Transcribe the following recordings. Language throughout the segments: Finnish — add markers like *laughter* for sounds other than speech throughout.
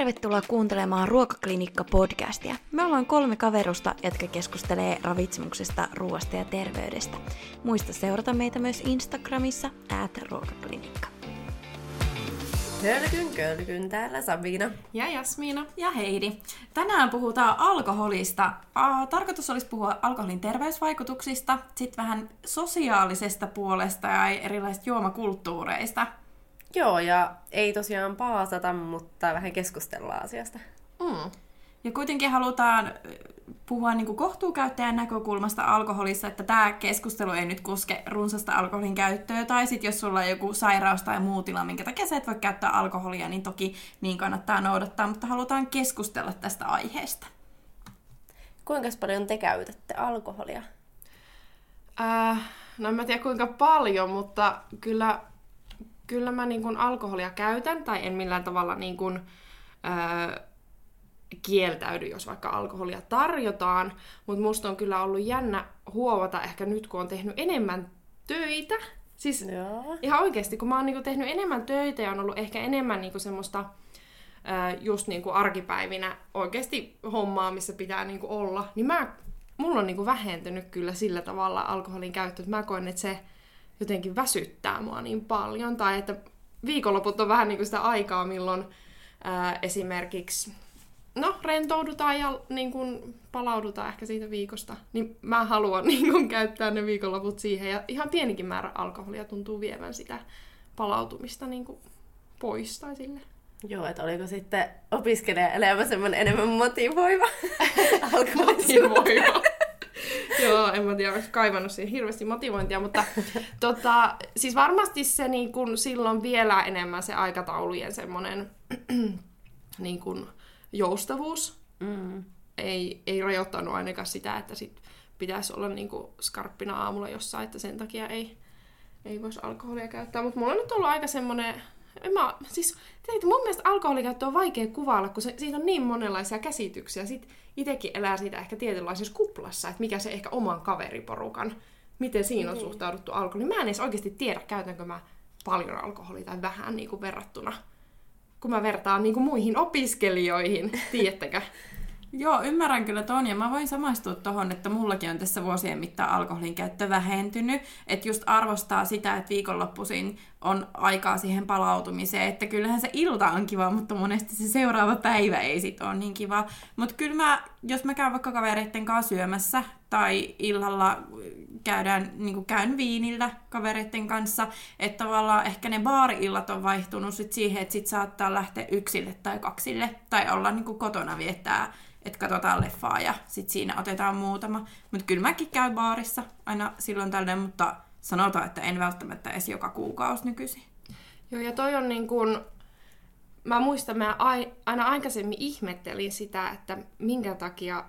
tervetuloa kuuntelemaan Ruokaklinikka-podcastia. Me ollaan kolme kaverusta, jotka keskustelee ravitsemuksesta, ruoasta ja terveydestä. Muista seurata meitä myös Instagramissa, at ruokaklinikka. Kölkyn, kölkyn, täällä Sabina. Ja Jasmiina. Ja Heidi. Tänään puhutaan alkoholista. Tarkoitus olisi puhua alkoholin terveysvaikutuksista, sitten vähän sosiaalisesta puolesta ja erilaisista juomakulttuureista. Joo, ja ei tosiaan paasata, mutta vähän keskustellaan asiasta. Mm. Ja kuitenkin halutaan puhua niin kohtuukäyttäjän näkökulmasta alkoholissa, että tämä keskustelu ei nyt koske runsasta alkoholin käyttöä, tai sitten jos sulla on joku sairaus tai muu tila, minkä takia sä et voi käyttää alkoholia, niin toki niin kannattaa noudattaa, mutta halutaan keskustella tästä aiheesta. Kuinka paljon te käytätte alkoholia? Äh, no en mä tiedä kuinka paljon, mutta kyllä kyllä mä niin kuin alkoholia käytän, tai en millään tavalla niin kuin, öö, kieltäydy, jos vaikka alkoholia tarjotaan, mutta musta on kyllä ollut jännä huomata ehkä nyt, kun on tehnyt enemmän töitä, siis Joo. ihan oikeasti, kun mä oon niinku tehnyt enemmän töitä ja on ollut ehkä enemmän niinku semmoista just niinku arkipäivinä oikeasti hommaa, missä pitää niinku olla, niin mä, mulla on niinku vähentynyt kyllä sillä tavalla alkoholin käyttö, että mä koen, että se jotenkin väsyttää mua niin paljon, tai että viikonloput on vähän niin kuin sitä aikaa, milloin ää, esimerkiksi no, rentoudutaan ja niin kuin, palaudutaan ehkä siitä viikosta, niin mä haluan *laughs* niin kuin, käyttää ne viikonloput siihen, ja ihan pienikin määrä alkoholia tuntuu vievän sitä palautumista niin kuin, pois tai sille. Joo, että oliko sitten opiskelija-elämä semmoinen enemmän motivoiva? *laughs* motivoiva. Joo, en mä tiedä, olisi kaivannut siihen hirveästi motivointia, mutta *laughs* tota, siis varmasti se niin kun, silloin vielä enemmän se aikataulujen semmoinen *clears throat* niin kun, joustavuus mm. ei, ei rajoittanut ainakaan sitä, että sit pitäisi olla niin kun, skarppina aamulla jossain, että sen takia ei, ei voisi alkoholia käyttää. Mutta mulla on nyt ollut aika semmoinen en mä, siis, teitä, mun mielestä alkoholikäyttö on vaikea kuvailla, kun se, siitä on niin monenlaisia käsityksiä. Sitten itsekin elää siitä ehkä tietynlaisessa kuplassa, että mikä se ehkä oman kaveriporukan, miten siinä on niin. suhtauduttu alkoholiin. Mä en edes oikeasti tiedä, käytänkö mä paljon alkoholia tai vähän niin kuin verrattuna, kun mä vertaan niin kuin muihin opiskelijoihin, *laughs* tiedättekö? Joo, ymmärrän kyllä ton, ja mä voin samaistua tohon, että mullakin on tässä vuosien mittaan alkoholin käyttö vähentynyt, että just arvostaa sitä, että viikonloppuisin on aikaa siihen palautumiseen, että kyllähän se ilta on kiva, mutta monesti se seuraava päivä ei sit ole niin kiva. Mutta kyllä mä, jos mä käyn vaikka kavereitten kanssa syömässä, tai illalla käydään, niin käyn viinillä kavereitten kanssa, että tavallaan ehkä ne baari-illat on vaihtunut sit siihen, että sit saattaa lähteä yksille tai kaksille, tai olla niin kotona viettää että katsotaan leffaa ja sitten siinä otetaan muutama. Mutta kyllä mäkin käyn baarissa aina silloin tällöin, mutta sanotaan, että en välttämättä edes joka kuukausi nykyisin. Joo, ja toi on niin kuin, mä muistan, mä aina aikaisemmin ihmettelin sitä, että minkä takia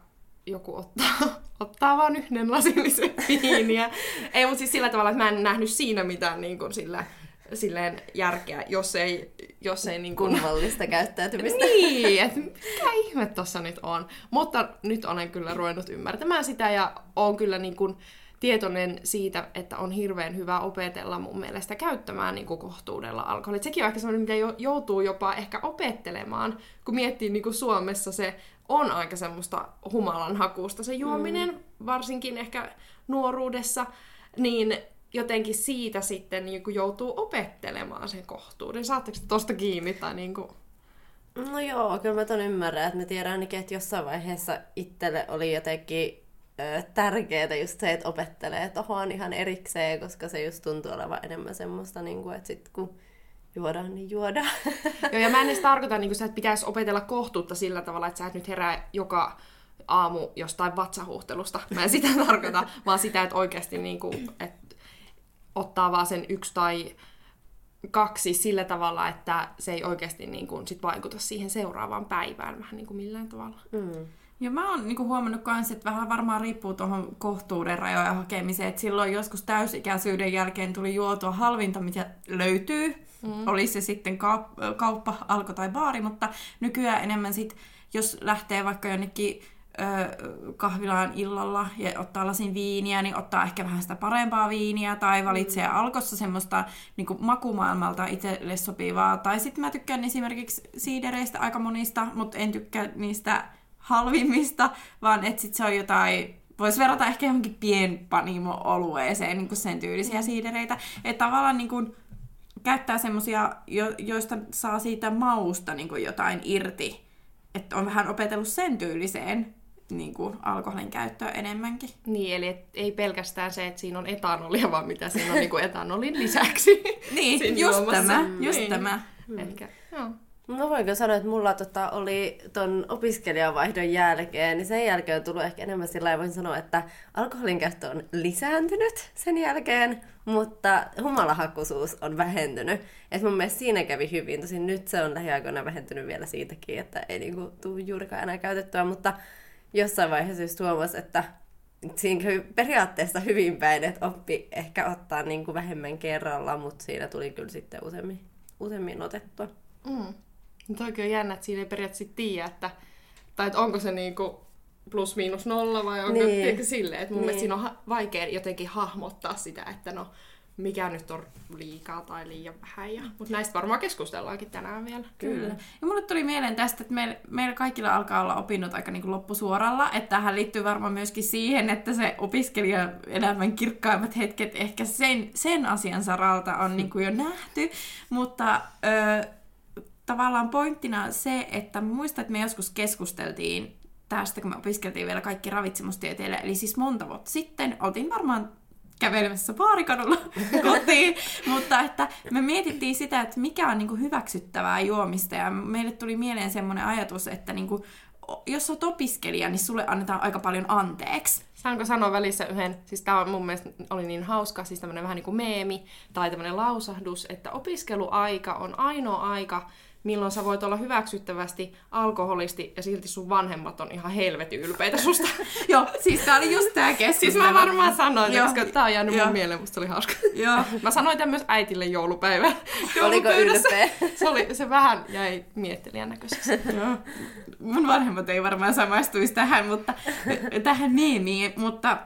joku ottaa, *laughs* ottaa vain yhden lasillisen viiniä. Ei, mutta siis sillä tavalla, että mä en nähnyt siinä mitään niin kuin sillä silleen järkeä, jos ei... Jos ei niin kuin... Kummallista käyttäytymistä. niin, että mikä ihme tossa nyt on. Mutta nyt olen kyllä ruvennut ymmärtämään sitä ja on kyllä niin kuin tietoinen siitä, että on hirveän hyvä opetella mun mielestä käyttämään niin kuin kohtuudella alkoholia. Sekin on ehkä semmoinen, mitä joutuu jopa ehkä opettelemaan, kun miettii niin kuin Suomessa se on aika semmoista humalan hakusta se juominen, mm. varsinkin ehkä nuoruudessa, niin jotenkin siitä sitten niin kuin joutuu opettelemaan sen kohtuuden. Saatteko tosta kiinni? Tai niin kuin... No joo, kyllä mä ton ymmärrän, että mä tiedän ainakin, että jossain vaiheessa itselle oli jotenkin ö, tärkeää just se, että opettelee tohon ihan erikseen, koska se just tuntuu olevan enemmän semmoista, niin kuin, että sit kun juodaan, niin juodaan. *laughs* Joo, ja mä en edes tarkoita, niin kuin, että pitäisi opetella kohtuutta sillä tavalla, että sä et nyt herää joka aamu jostain vatsahuhtelusta. Mä en sitä *laughs* tarkoita, vaan sitä, että oikeasti niin kuin, että ottaa vaan sen yksi tai kaksi sillä tavalla, että se ei oikeasti niin kuin sit vaikuta siihen seuraavaan päivään vähän niin kuin millään tavalla. Mm. Ja mä oon niinku huomannut myös, että vähän varmaan riippuu tuohon kohtuuden rajojen hakemiseen, että silloin joskus täysikäisyyden jälkeen tuli juotua halvinta, mitä löytyy. Mm. Oli se sitten kauppa, alko tai baari, mutta nykyään enemmän sit, jos lähtee vaikka jonnekin kahvilaan illalla ja ottaa lasin viiniä, niin ottaa ehkä vähän sitä parempaa viiniä tai valitsee mm. alkossa semmoista niin kuin makumaailmalta itselle sopivaa. Tai sitten mä tykkään esimerkiksi siidereistä aika monista, mutta en tykkää niistä halvimmista, vaan että sit se on jotain voisi verrata ehkä johonkin pienpanimo-olueeseen niin sen tyylisiä siidereitä. Että tavallaan niin kuin, käyttää semmoisia, jo, joista saa siitä mausta niin kuin jotain irti. Että on vähän opetellut sen tyyliseen niin kuin alkoholin käyttöä enemmänkin. Niin, eli et, ei pelkästään se, että siinä on etanolia, vaan mitä siinä on niin kuin etanolin lisäksi. *laughs* niin, just juomassa. tämä, just niin. tämä. Ehkä, joo. No voinko sanoa, että mulla tota, oli ton opiskelijavaihdon jälkeen, niin sen jälkeen on tullut ehkä enemmän sillä voin sanoa, että alkoholin käyttö on lisääntynyt sen jälkeen, mutta humalahakkuisuus on vähentynyt. Et mun mielestä siinä kävi hyvin. Tosin nyt se on lähiaikoina vähentynyt vielä siitäkin, että ei niinku tule juurikaan enää käytettyä, mutta jossain vaiheessa just huomasi, että siinä kävi periaatteessa hyvin päin, että oppi ehkä ottaa niinku vähemmän kerralla, mutta siinä tuli kyllä sitten useammin, useammin otettua. Mm. Oikein on jännä, että siinä ei periaatteessa tiedä, että, tai että onko se niinku plus miinus nolla vai onko niin. silleen, että mun niin. mielestä siinä on vaikea jotenkin hahmottaa sitä, että no mikä nyt on liikaa tai liian vähän. Ja... Mutta näistä varmaan keskustellaankin tänään vielä. Kyllä. Ja mulle tuli mieleen tästä, että meillä, meillä kaikilla alkaa olla opinnot aika niin kuin loppusuoralla. Että tähän liittyy varmaan myöskin siihen, että se opiskelija elämän kirkkaimmat hetket ehkä sen, sen asian saralta on niin kuin jo nähty. Mutta... Öö, tavallaan pointtina se, että muistan, että me joskus keskusteltiin tästä, kun me opiskeltiin vielä kaikki ravitsemustieteille, eli siis monta vuotta sitten, oltiin varmaan kävelemässä baarikadulla *laughs* kotiin, mutta että me mietittiin sitä, että mikä on niinku hyväksyttävää juomista, ja meille tuli mieleen semmoinen ajatus, että niinku, jos olet opiskelija, niin sulle annetaan aika paljon anteeksi. Saanko sanoa välissä yhden, siis tämä mun mielestä oli niin hauska, siis tämmöinen vähän niin kuin meemi tai tämmöinen lausahdus, että opiskeluaika on ainoa aika, milloin sä voit olla hyväksyttävästi alkoholisti ja silti sun vanhemmat on ihan helvetin ylpeitä susta. *laughs* Joo, siis tää oli just tää keskustelu. Siis mä varmaan sanoin, Joo. koska tää on jäänyt Joo. mun mieleen, musta oli hauska. Joo. mä sanoin tämän myös äitille joulupäivä. *laughs* Oliko ylpeä? Se, oli, se vähän jäi miettelijän näköiseksi. Joo. Mun vanhemmat ei varmaan samaistuisi tähän, mutta tähän meemiin, mutta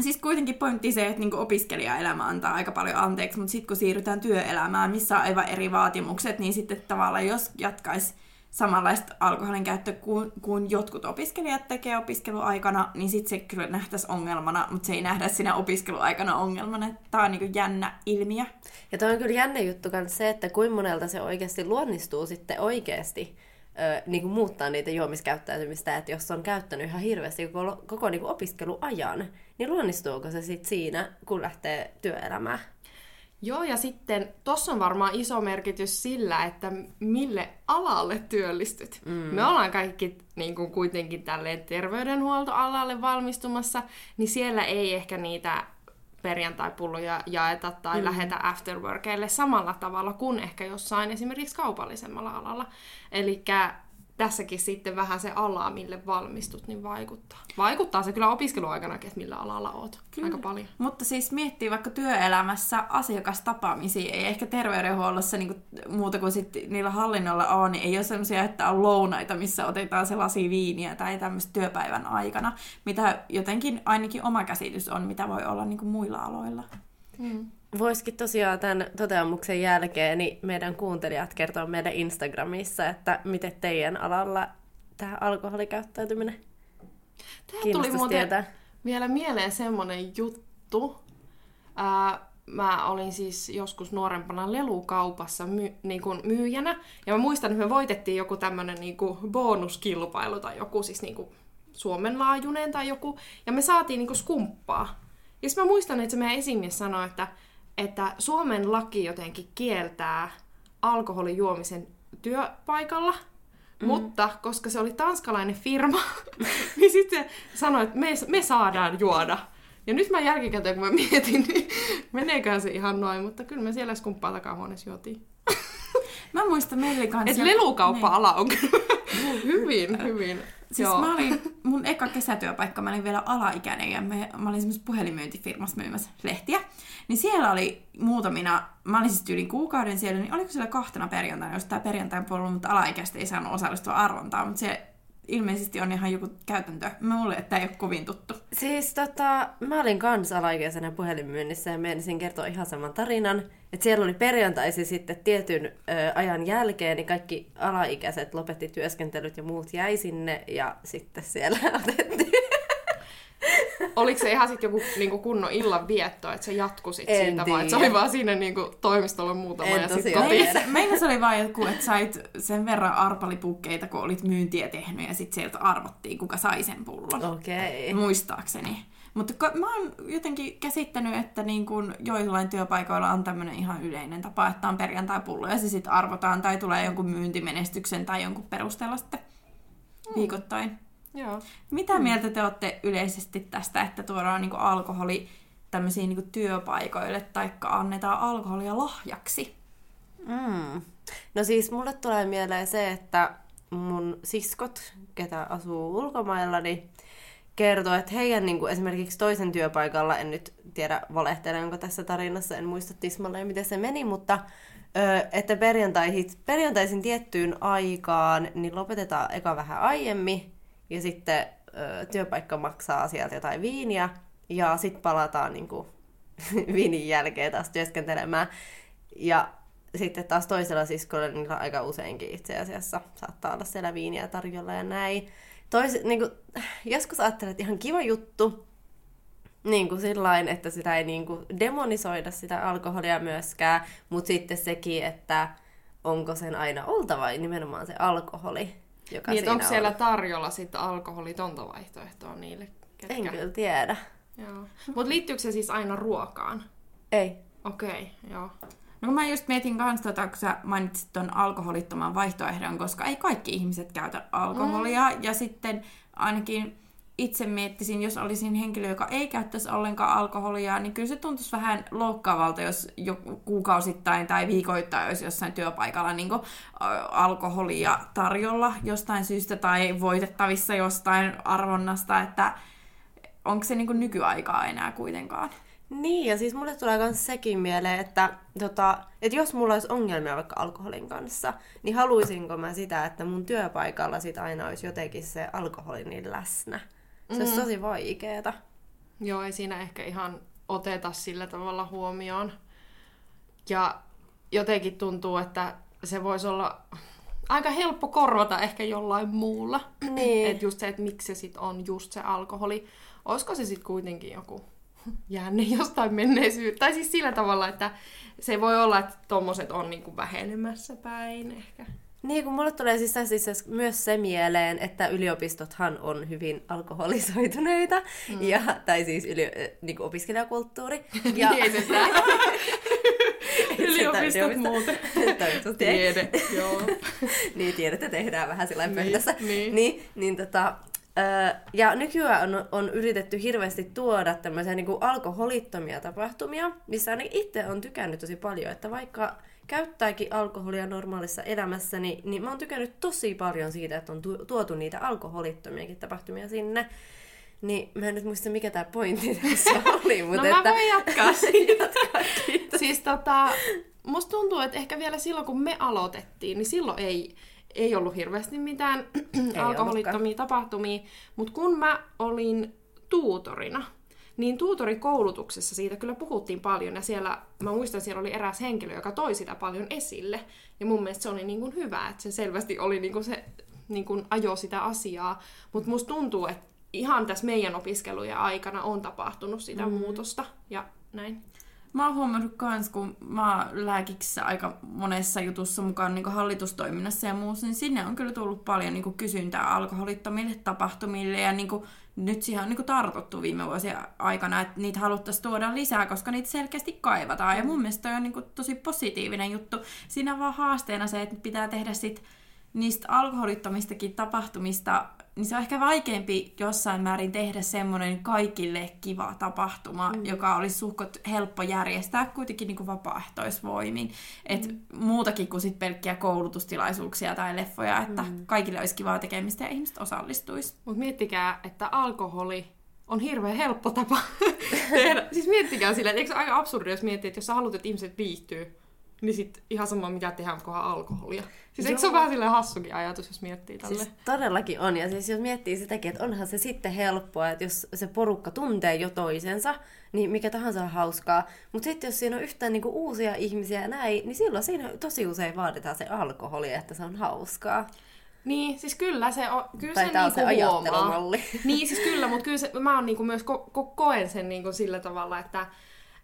Siis kuitenkin pointti se, että niinku opiskelijaelämä antaa aika paljon anteeksi, mutta sitten kun siirrytään työelämään, missä on aivan eri vaatimukset, niin sitten tavallaan jos jatkaisi samanlaista alkoholin käyttö kuin, kuin jotkut opiskelijat tekee opiskeluaikana, niin sitten se kyllä nähtäisi ongelmana, mutta se ei nähdä siinä opiskeluaikana ongelmana. Tämä on niin jännä ilmiö. Ja tuo on kyllä jännä juttu myös se, että kuinka monelta se oikeasti luonnistuu sitten oikeasti ö, niin kuin muuttaa niitä juomiskäyttäytymistä, että jos on käyttänyt ihan hirveästi koko, koko niin opiskeluajan, niin luonnistuuko se sitten siinä, kun lähtee työelämään? Joo, ja sitten tuossa on varmaan iso merkitys sillä, että mille alalle työllistyt. Mm. Me ollaan kaikki niin kuin kuitenkin tälleen terveydenhuoltoalalle valmistumassa, niin siellä ei ehkä niitä perjantai-pulloja jaeta tai mm. lähetä afterworkeille samalla tavalla kuin ehkä jossain esimerkiksi kaupallisemmalla alalla. Eli tässäkin sitten vähän se ala, mille valmistut, niin vaikuttaa. Vaikuttaa se kyllä opiskeluaikana, että millä alalla oot. Kyllä. Aika paljon. Mutta siis miettii vaikka työelämässä asiakastapaamisia, ei ehkä terveydenhuollossa niin kuin, muuta kuin sit niillä hallinnolla on, niin ei ole sellaisia, että on lounaita, missä otetaan sellaisia viiniä tai tämmöistä työpäivän aikana, mitä jotenkin ainakin oma käsitys on, mitä voi olla niin kuin muilla aloilla. Mm. Voisikin tosiaan tämän toteamuksen jälkeen niin meidän kuuntelijat kertoa meidän Instagramissa, että miten teidän alalla tämä alkoholikäyttäytyminen Tämä tuli muuten tietää. vielä mieleen semmoinen juttu. Ää, mä olin siis joskus nuorempana lelukaupassa my, niin kuin myyjänä. Ja mä muistan, että me voitettiin joku tämmöinen niin bonuskilpailu tai joku siis niin kuin Suomen laajuinen tai joku. Ja me saatiin niin kuin skumppaa. Ja mä muistan, että se meidän esimies sanoi, että että Suomen laki jotenkin kieltää alkoholijuomisen työpaikalla, mm. mutta koska se oli tanskalainen firma, *laughs* niin sitten sanoi, että me, me saadaan juoda. Ja nyt mä jälkikäteen, kun mä mietin, niin meneekään se ihan noin, mutta kyllä me siellä skumppaa takahuoneessa juotiin. Mä muistan meille kanssa... Että lelukauppa-ala on kyllä *laughs* hyvin, hyvin Siis Joo. mä olin, mun eka kesätyöpaikka, mä olin vielä alaikäinen ja mä, mä olin semmoisessa puhelinmyyntifirmassa myymässä lehtiä. Niin siellä oli muutamina, mä olin siis tyylin kuukauden siellä, niin oliko siellä kahtena perjantaina, jos tämä perjantain puolella, mutta alaikäistä ei saanut osallistua arvontaan, mutta se ilmeisesti on ihan joku käytäntö. Mä luulen, että tämä ei ole kovin tuttu. Siis tota, mä olin kans alaikäisenä puhelinmyynnissä ja menisin kertoa ihan saman tarinan. Että siellä oli perjantaisi sitten tietyn ö, ajan jälkeen, niin kaikki alaikäiset lopetti työskentelyt ja muut jäi sinne ja sitten siellä *laughs* otettiin. Oliko se ihan sitten joku niinku kunnon illan vietto, että se jatkui sit En siitä, vai että se oli vaan siinä niinku toimistolla muutama En ja sitten kotiin? Meillä se oli vaan joku, että sait sen verran arpalipukkeita, kun olit myyntiä tehnyt ja sitten sieltä arvottiin, kuka sai sen pullon. Okei. Okay. Muistaakseni. Mutta ko- mä oon jotenkin käsittänyt, että niin kun joillain työpaikoilla on tämmöinen ihan yleinen tapa, että on perjantai-pullo ja se sitten arvotaan tai tulee jonkun myyntimenestyksen tai jonkun perusteella sitten viikoittain. Joo. Mitä mieltä te olette yleisesti tästä, että tuodaan niin alkoholi tämmöisiin niin työpaikoille tai annetaan alkoholia lahjaksi? Mm. No siis mulle tulee mieleen se, että mun siskot, ketä asuu ulkomailla, niin kertoo, että heidän niin kuin esimerkiksi toisen työpaikalla, en nyt tiedä valehtelenko tässä tarinassa, en muista tismalleen miten se meni, mutta että perjantaisin, perjantaisin tiettyyn aikaan niin lopetetaan eka vähän aiemmin ja sitten ö, työpaikka maksaa sieltä jotain viiniä ja sitten palataan niin kuin, *laughs* viinin jälkeen taas työskentelemään. Ja sitten taas toisella siskolla niillä aika useinkin itse asiassa saattaa olla siellä viiniä tarjolla ja näin. Tois, niin kuin, joskus ajattelen, että ihan kiva juttu, niin kuin sillain, että sitä ei niin kuin demonisoida sitä alkoholia myöskään, mutta sitten sekin, että onko sen aina oltava nimenomaan se alkoholi, joka Niin, siinä onko siellä on. tarjolla sitten alkoholitonta vaihtoehtoa niille, ketkä... En kyllä tiedä. Joo. Mutta liittyykö se siis aina ruokaan? Ei. Okei, okay, joo. No mä just mietin kans tota, kun sä mainitsit ton alkoholittoman vaihtoehdon, koska ei kaikki ihmiset käytä alkoholia. Mm. Ja sitten ainakin itse miettisin, jos olisin henkilö, joka ei käyttäisi ollenkaan alkoholia, niin kyllä se tuntuisi vähän loukkaavalta, jos jo kuukausittain tai viikoittain olisi jossain työpaikalla niin kuin, alkoholia tarjolla jostain syystä tai voitettavissa jostain arvonnasta, että onko se niin kuin nykyaikaa enää kuitenkaan? Niin, ja siis mulle tulee myös sekin mieleen, että, tota, että jos mulla olisi ongelmia vaikka alkoholin kanssa, niin haluaisinko mä sitä, että mun työpaikalla sit aina olisi jotenkin se alkoholi niin läsnä. Se olisi tosi vaikeeta. Joo, ei siinä ehkä ihan oteta sillä tavalla huomioon. Ja jotenkin tuntuu, että se voisi olla aika helppo korvata ehkä jollain muulla. Niin. että just se, että miksi se sit on just se alkoholi. Olisiko se sitten kuitenkin joku jäänne *laughs* jostain menneisyyttä? Tai siis sillä tavalla, että se voi olla, että tommoset on niinku vähenemässä päin ehkä. Niin, kun mulle tulee siis tässä itse asiassa myös se mieleen, että yliopistothan on hyvin alkoholisoituneita, mm. ja, tai siis yli, niin kuin opiskelijakulttuuri. *laughs* Ja, Niin, ei se. *laughs* Yliopistot muuten. *laughs* Toivottavasti. Tiede, joo. niin, tiedätte, tehdään vähän sillä Niin, pöydässä. niin. niin, niin tota, ja nykyään on, on yritetty hirveästi tuoda tämmöisiä niin alkoholittomia tapahtumia, missä ainakin itse on tykännyt tosi paljon, että vaikka käyttääkin alkoholia normaalissa elämässä, niin, niin mä oon tykännyt tosi paljon siitä, että on tu- tuotu niitä alkoholittomiakin tapahtumia sinne. Niin mä en nyt muista, mikä tämä pointti *laughs* tässä oli, No mutta mä että... voin jatkaa *laughs* siitä. Siis tota, musta tuntuu, että ehkä vielä silloin, kun me aloitettiin, niin silloin ei, ei ollut hirveästi mitään *clears throat* alkoholittomia tapahtumia. Mutta kun mä olin tuutorina, niin tuutorikoulutuksessa siitä kyllä puhuttiin paljon. Ja siellä, mä muistan, siellä oli eräs henkilö, joka toi sitä paljon esille. Ja mun mielestä se oli niin kuin hyvä, että se selvästi oli niin kuin se niin kuin ajo sitä asiaa. Mutta musta tuntuu, että ihan tässä meidän opiskelujen aikana on tapahtunut sitä mm. muutosta ja näin. Mä oon huomannut kans, kun mä oon lääkiksessä aika monessa jutussa mukaan niin hallitustoiminnassa ja muussa, niin sinne on kyllä tullut paljon niin kysyntää alkoholittomille tapahtumille ja niin kuin, nyt siihen on niin tartuttu viime vuosien aikana, että niitä haluttaisiin tuoda lisää, koska niitä selkeästi kaivataan. Ja mun mielestä toi on niin kuin tosi positiivinen juttu. Siinä on vaan haasteena se, että pitää tehdä sit niistä alkoholittomistakin tapahtumista, niin se on ehkä vaikeampi jossain määrin tehdä semmoinen kaikille kiva tapahtuma, mm. joka olisi suhkot helppo järjestää kuitenkin niin kuin vapaaehtoisvoimin. Et mm. muutakin kuin sit pelkkiä koulutustilaisuuksia tai leffoja, että mm. kaikille olisi kivaa tekemistä ja ihmiset osallistuisi. Mutta miettikää, että alkoholi on hirveän helppo tapa *laughs* tehdä. Siis miettikää sillä, että eikö se aika absurdi, jos miettii, että jos sä haluat, että ihmiset viihtyy, niin sit ihan sama mitä tehdään, kunhan alkoholia. Siis Joo. eikö se ole vähän silleen hassukin ajatus, jos miettii tälle? Siis todellakin on. Ja siis jos miettii sitäkin, että onhan se sitten helppoa, että jos se porukka tuntee jo toisensa, niin mikä tahansa on hauskaa. Mutta sitten jos siinä on yhtään niinku uusia ihmisiä ja näin, niin silloin siinä tosi usein vaaditaan se alkoholi, että se on hauskaa. Niin, siis kyllä se, on, kyllä Tai se, tää on niinku se ajattelumalli. *laughs* Niin, siis kyllä, mutta kyllä se, mä oon niinku myös ko- ko- koen sen niinku sillä tavalla, että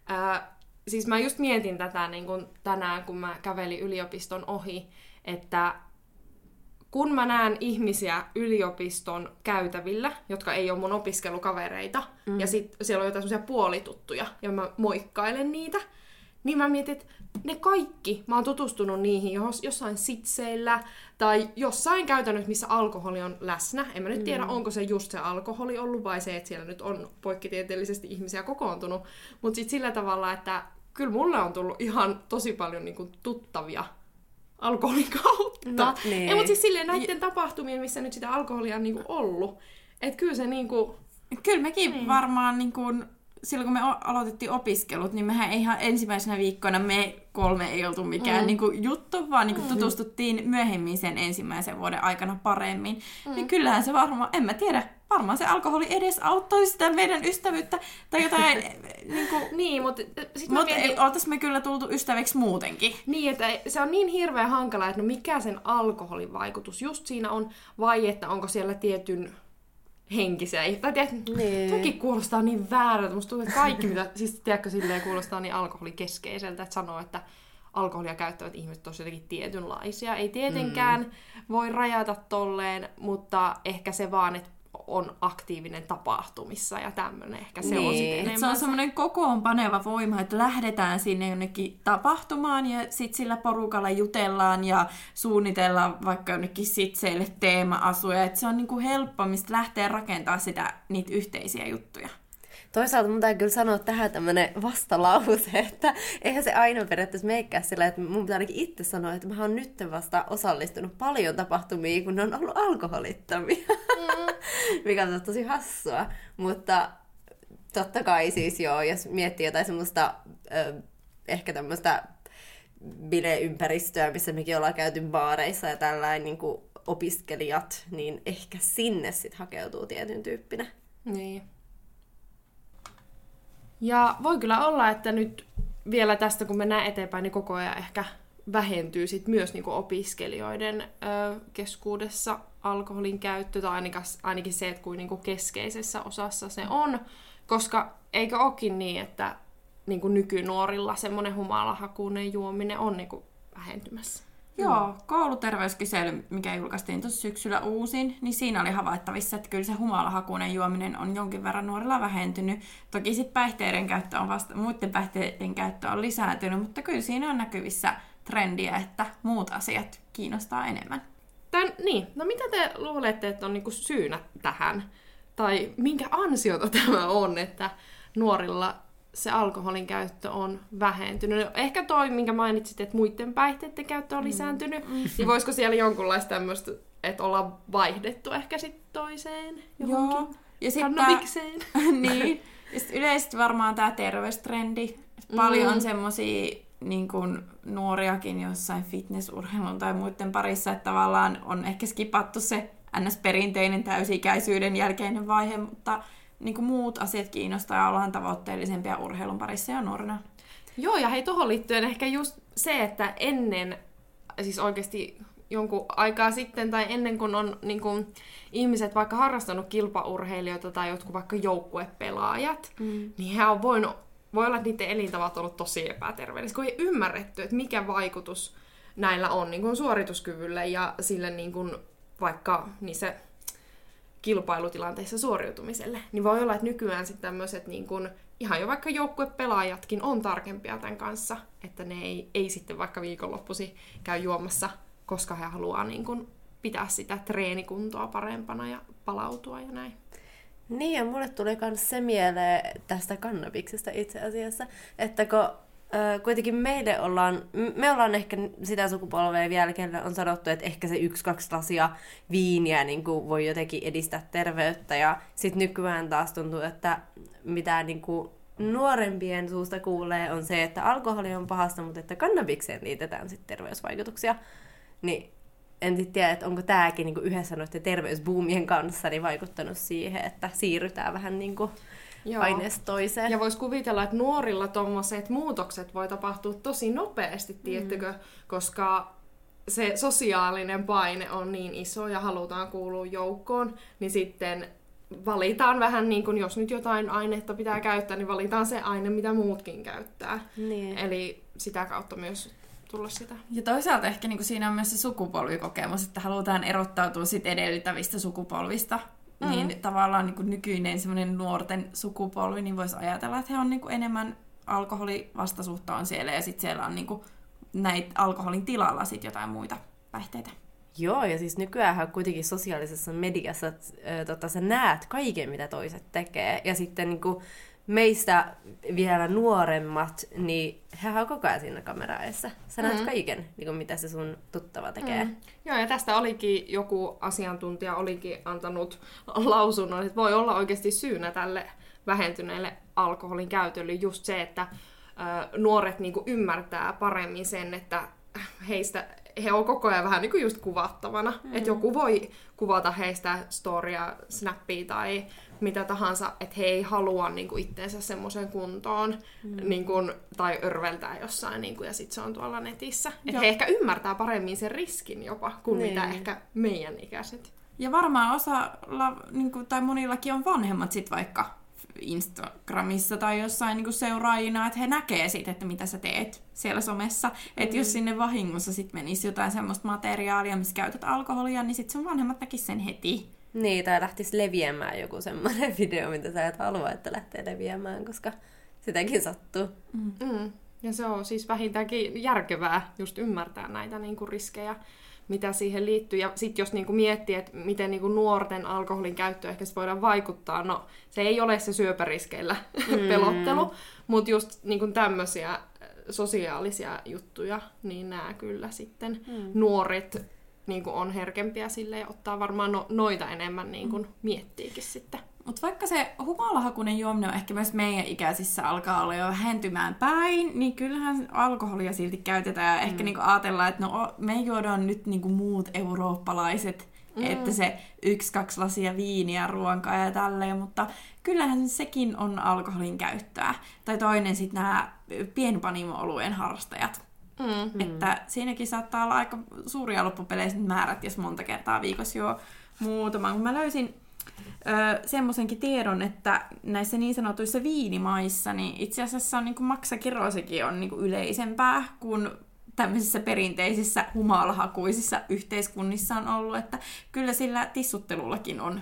ää, siis mä just mietin tätä niinku tänään, kun mä kävelin yliopiston ohi, että kun mä näen ihmisiä yliopiston käytävillä, jotka ei ole mun opiskelukavereita, mm. ja sit siellä on jotain semmoisia puolituttuja, ja mä moikkailen niitä, niin mä mietin, että ne kaikki, mä oon tutustunut niihin jos, jossain sitseillä tai jossain käytännössä, missä alkoholi on läsnä. En mä nyt tiedä, onko se just se alkoholi ollut vai se, että siellä nyt on poikkitieteellisesti ihmisiä kokoontunut. Mutta sitten sillä tavalla, että kyllä mulle on tullut ihan tosi paljon niinku tuttavia alkoholin kautta. No, niin. Ei, mutta siis silleen näiden tapahtumien, missä nyt sitä alkoholia on niinku ollut. Että kyllä se niinku... Kyllä mekin mm. varmaan niin kuin, silloin kun me aloitettiin opiskelut, niin mehän ihan ensimmäisenä viikkoina me kolme ei oltu mikään mm. niin kuin, juttu, vaan niin kuin, tutustuttiin myöhemmin sen ensimmäisen vuoden aikana paremmin. Mm. Niin kyllähän se varmaan, en mä tiedä, varmaan se alkoholi edes auttoi sitä meidän ystävyyttä tai jotain, *laughs* niin kuin, Niin, mutta sitten mä mutta mietin... oltais me kyllä tultu ystäviksi muutenkin. Niin, että se on niin hirveän hankala, että no mikä sen alkoholin vaikutus just siinä on, vai että onko siellä tietyn henkisiä, tai tiedät, Niin. toki kuulostaa niin väärältä, musta tuntuu, että kaikki mitä, *laughs* siis tiedätkö, silleen kuulostaa niin alkoholikeskeiseltä, että sanoo, että alkoholia käyttävät ihmiset on jotenkin tietynlaisia. Ei tietenkään mm. voi rajata tolleen, mutta ehkä se vaan, että on aktiivinen tapahtumissa ja tämmöinen. Ehkä se on Niin. sitten Et Et enemmän. se on semmoinen kokoonpaneva voima, että lähdetään sinne jonnekin tapahtumaan ja sitten sillä porukalla jutellaan ja suunnitellaan vaikka jonnekin sitseille teema-asuja. Et se on niinku helppo, mistä lähtee rakentaa sitä, niitä yhteisiä juttuja. Toisaalta mun täytyy kyllä sanoa tähän tämmönen vastalause, että eihän se aina periaatteessa meikää sillä, että mun pitää ainakin itse sanoa, että mä oon nyt vasta osallistunut paljon tapahtumiin, kun ne on ollut alkoholittomia. Mm. *laughs* Mikä on tosi hassua. Mutta totta kai siis joo, jos miettii jotain semmoista ö, ehkä tämmöistä bileympäristöä, missä mekin ollaan käyty baareissa ja tällainen niin kuin opiskelijat, niin ehkä sinne sitten hakeutuu tietyn tyyppinen. Niin. Ja voi kyllä olla, että nyt vielä tästä, kun mennään eteenpäin, niin koko ajan ehkä vähentyy sit myös niinku opiskelijoiden ö, keskuudessa alkoholin käyttö, tai ainakin, ainakin se, että kuin niinku keskeisessä osassa se on. Koska eikö olekin niin, että niinku nykynuorilla semmoinen humalahakuinen juominen on niinku vähentymässä? Joo, kouluterveyskysely, mikä julkaistiin tuossa syksyllä uusin, niin siinä oli havaittavissa, että kyllä se humalahakuinen juominen on jonkin verran nuorilla vähentynyt. Toki sitten päihteiden käyttö on vasta, muiden päihteiden käyttö on lisääntynyt, mutta kyllä siinä on näkyvissä trendiä, että muut asiat kiinnostaa enemmän. Tän, niin, no mitä te luulette, että on niinku syynä tähän? Tai minkä ansiota *laughs* tämä on, että nuorilla se alkoholin käyttö on vähentynyt? No, Ehkä toi, minkä mainitsit, että muiden päihteiden käyttö on lisääntynyt, mm. niin voisiko siellä jonkunlaista tämmöistä, että ollaan vaihdettu ehkä sitten toiseen johonkin Joo. Ja sitten kannabikseen? *laughs* niin. Ja sit yleisesti varmaan tämä terveystrendi. Paljon Mm. on semmosia niin kuin nuoriakin jossain fitnessurheilun tai muiden parissa, että tavallaan on ehkä skipattu se ns-perinteinen täysi-ikäisyyden jälkeinen vaihe, mutta niin kuin muut asiat kiinnostaa ja ollaan tavoitteellisempia urheilun parissa ja nuorena. Joo, ja hei, tuohon liittyen ehkä just se, että ennen, siis oikeasti jonkun aikaa sitten tai ennen kuin on niin kuin, ihmiset vaikka harrastanut kilpaurheilijoita tai jotkut vaikka joukkuepelaajat, mm. niin he on voinut, voi olla, että niiden elintavat on ollut tosi epäterveellisiä, kun ei ymmärretty, että mikä vaikutus näillä on niin kuin suorituskyvylle ja sille niin kuin, vaikka niissä kilpailutilanteissa suoriutumiselle. Niin voi olla, että nykyään sitten tämmöiset niin kun, ihan jo vaikka joukkuepelaajatkin on tarkempia tämän kanssa, että ne ei, ei sitten vaikka viikonloppusi käy juomassa, koska he haluaa niin kun, pitää sitä treenikuntoa parempana ja palautua ja näin. Niin, ja mulle tuli myös se mieleen tästä kannabiksesta itse asiassa, että kun kuitenkin meille ollaan, me ollaan ehkä sitä sukupolvea vielä, kenelle on sanottu, että ehkä se yksi, kaksi lasia viiniä niin kuin voi jotenkin edistää terveyttä, ja sitten nykyään taas tuntuu, että mitään niin kuin nuorempien suusta kuulee, on se, että alkoholi on pahasta, mutta että kannabikseen liitetään sitten terveysvaikutuksia. Niin en sitten tiedä, että onko tämäkin niinku yhdessä noiden terveysboomien kanssa niin vaikuttanut siihen, että siirrytään vähän niinku Joo. aineesta toiseen. Ja voisi kuvitella, että nuorilla tuommoiset muutokset voi tapahtua tosi nopeasti, tiettykö, mm. koska se sosiaalinen paine on niin iso ja halutaan kuulua joukkoon, niin sitten valitaan vähän niin kuin, jos nyt jotain ainetta pitää käyttää, niin valitaan se aine, mitä muutkin käyttää. Niin. Eli sitä kautta myös tulla sitä. Ja toisaalta ehkä niin kuin siinä on myös se sukupolvikokemus, että halutaan erottautua sit edellyttävistä sukupolvista. Mm. Niin tavallaan niin kuin nykyinen semmoinen nuorten sukupolvi, niin voisi ajatella, että he on niin kuin enemmän alkoholivastaisuutta on siellä ja sitten siellä on niin kuin näitä alkoholin tilalla sit jotain muita päihteitä. Joo, ja siis nykyään kuitenkin sosiaalisessa mediassa äh, tota, sä näet kaiken, mitä toiset tekee. Ja sitten niin kuin, meistä vielä nuoremmat, niin he on koko ajan siinä kameraessa. Sä näet Mm. kaiken, niin kuin, mitä se sun tuttava tekee. Mm. Joo, ja tästä olikin joku asiantuntija olikin antanut lausunnon, että voi olla oikeasti syynä tälle vähentyneelle alkoholin käytölle just se, että ö, nuoret niinku ymmärtää paremmin sen, että heistä he on koko ajan vähän niinku just kuvattavana. Mm. Että joku voi kuvata heistä storia, snappia tai mitä tahansa, että he ei halua niinku itteensä semmoiseen kuntoon mm. niinku, tai örveltää jossain niinku, ja sitten se on tuolla netissä. Että he ehkä ymmärtää paremmin sen riskin jopa kuin Niin. mitä ehkä meidän ikäiset. Ja varmaan osalla, niin kuin, tai monillakin on vanhemmat sit vaikka Instagramissa tai jossain niin kuin seuraajina, että he näkee sit, että mitä sä teet siellä somessa. Että jos sinne vahingossa sit menisi jotain semmoista materiaalia, missä käytät alkoholia, niin sit sun vanhemmat näkis sen heti. Niin, tai lähtisi leviämään joku semmoinen *laughs* video, mitä sä et halua, että lähtee leviämään, koska sitäkin sattuu. Mm. Ja se on siis vähintäänkin järkevää just ymmärtää näitä niinku riskejä, mitä siihen liittyy. Ja sitten jos niinku miettii, että miten niinku nuorten alkoholin käyttö ehkä se voidaan vaikuttaa, no se ei ole se syöpäriskeillä *laughs* mm. pelottelu, mutta just niinku tämmöisiä sosiaalisia juttuja, niin nämä kyllä sitten mm. nuoret niinku on herkempiä sille ja ottaa varmaan no, noita enemmän niinku miettiikin sitten. Mutta vaikka se humalahakunen juominen on ehkä myös meidän ikäisissä alkaa olla jo vähentymään päin, niin kyllähän alkoholia silti käytetään. Ja ehkä niinku ajatellaan, että no me juodaan nyt niinku muut eurooppalaiset, mm. että se yksi, kaksi lasia viiniä, ruokaa ja tälleen, mutta kyllähän sekin on alkoholin käyttöä. Tai toinen sitten nämä pienpanimo-olueen harrastajat. Mm. Että siinäkin saattaa olla aika suuria loppupeleissä määrät, jos monta kertaa viikossa juo muutaman. Kun mä löysin ö, semmoisenkin tiedon, että näissä niin sanotuissa viinimaissa, niin itse asiassa on, niin kuin maksakirosikin on niin kuin yleisempää kuin tämmöisissä perinteisissä humalahakuisissa yhteiskunnissa on ollut, että kyllä sillä tissuttelullakin on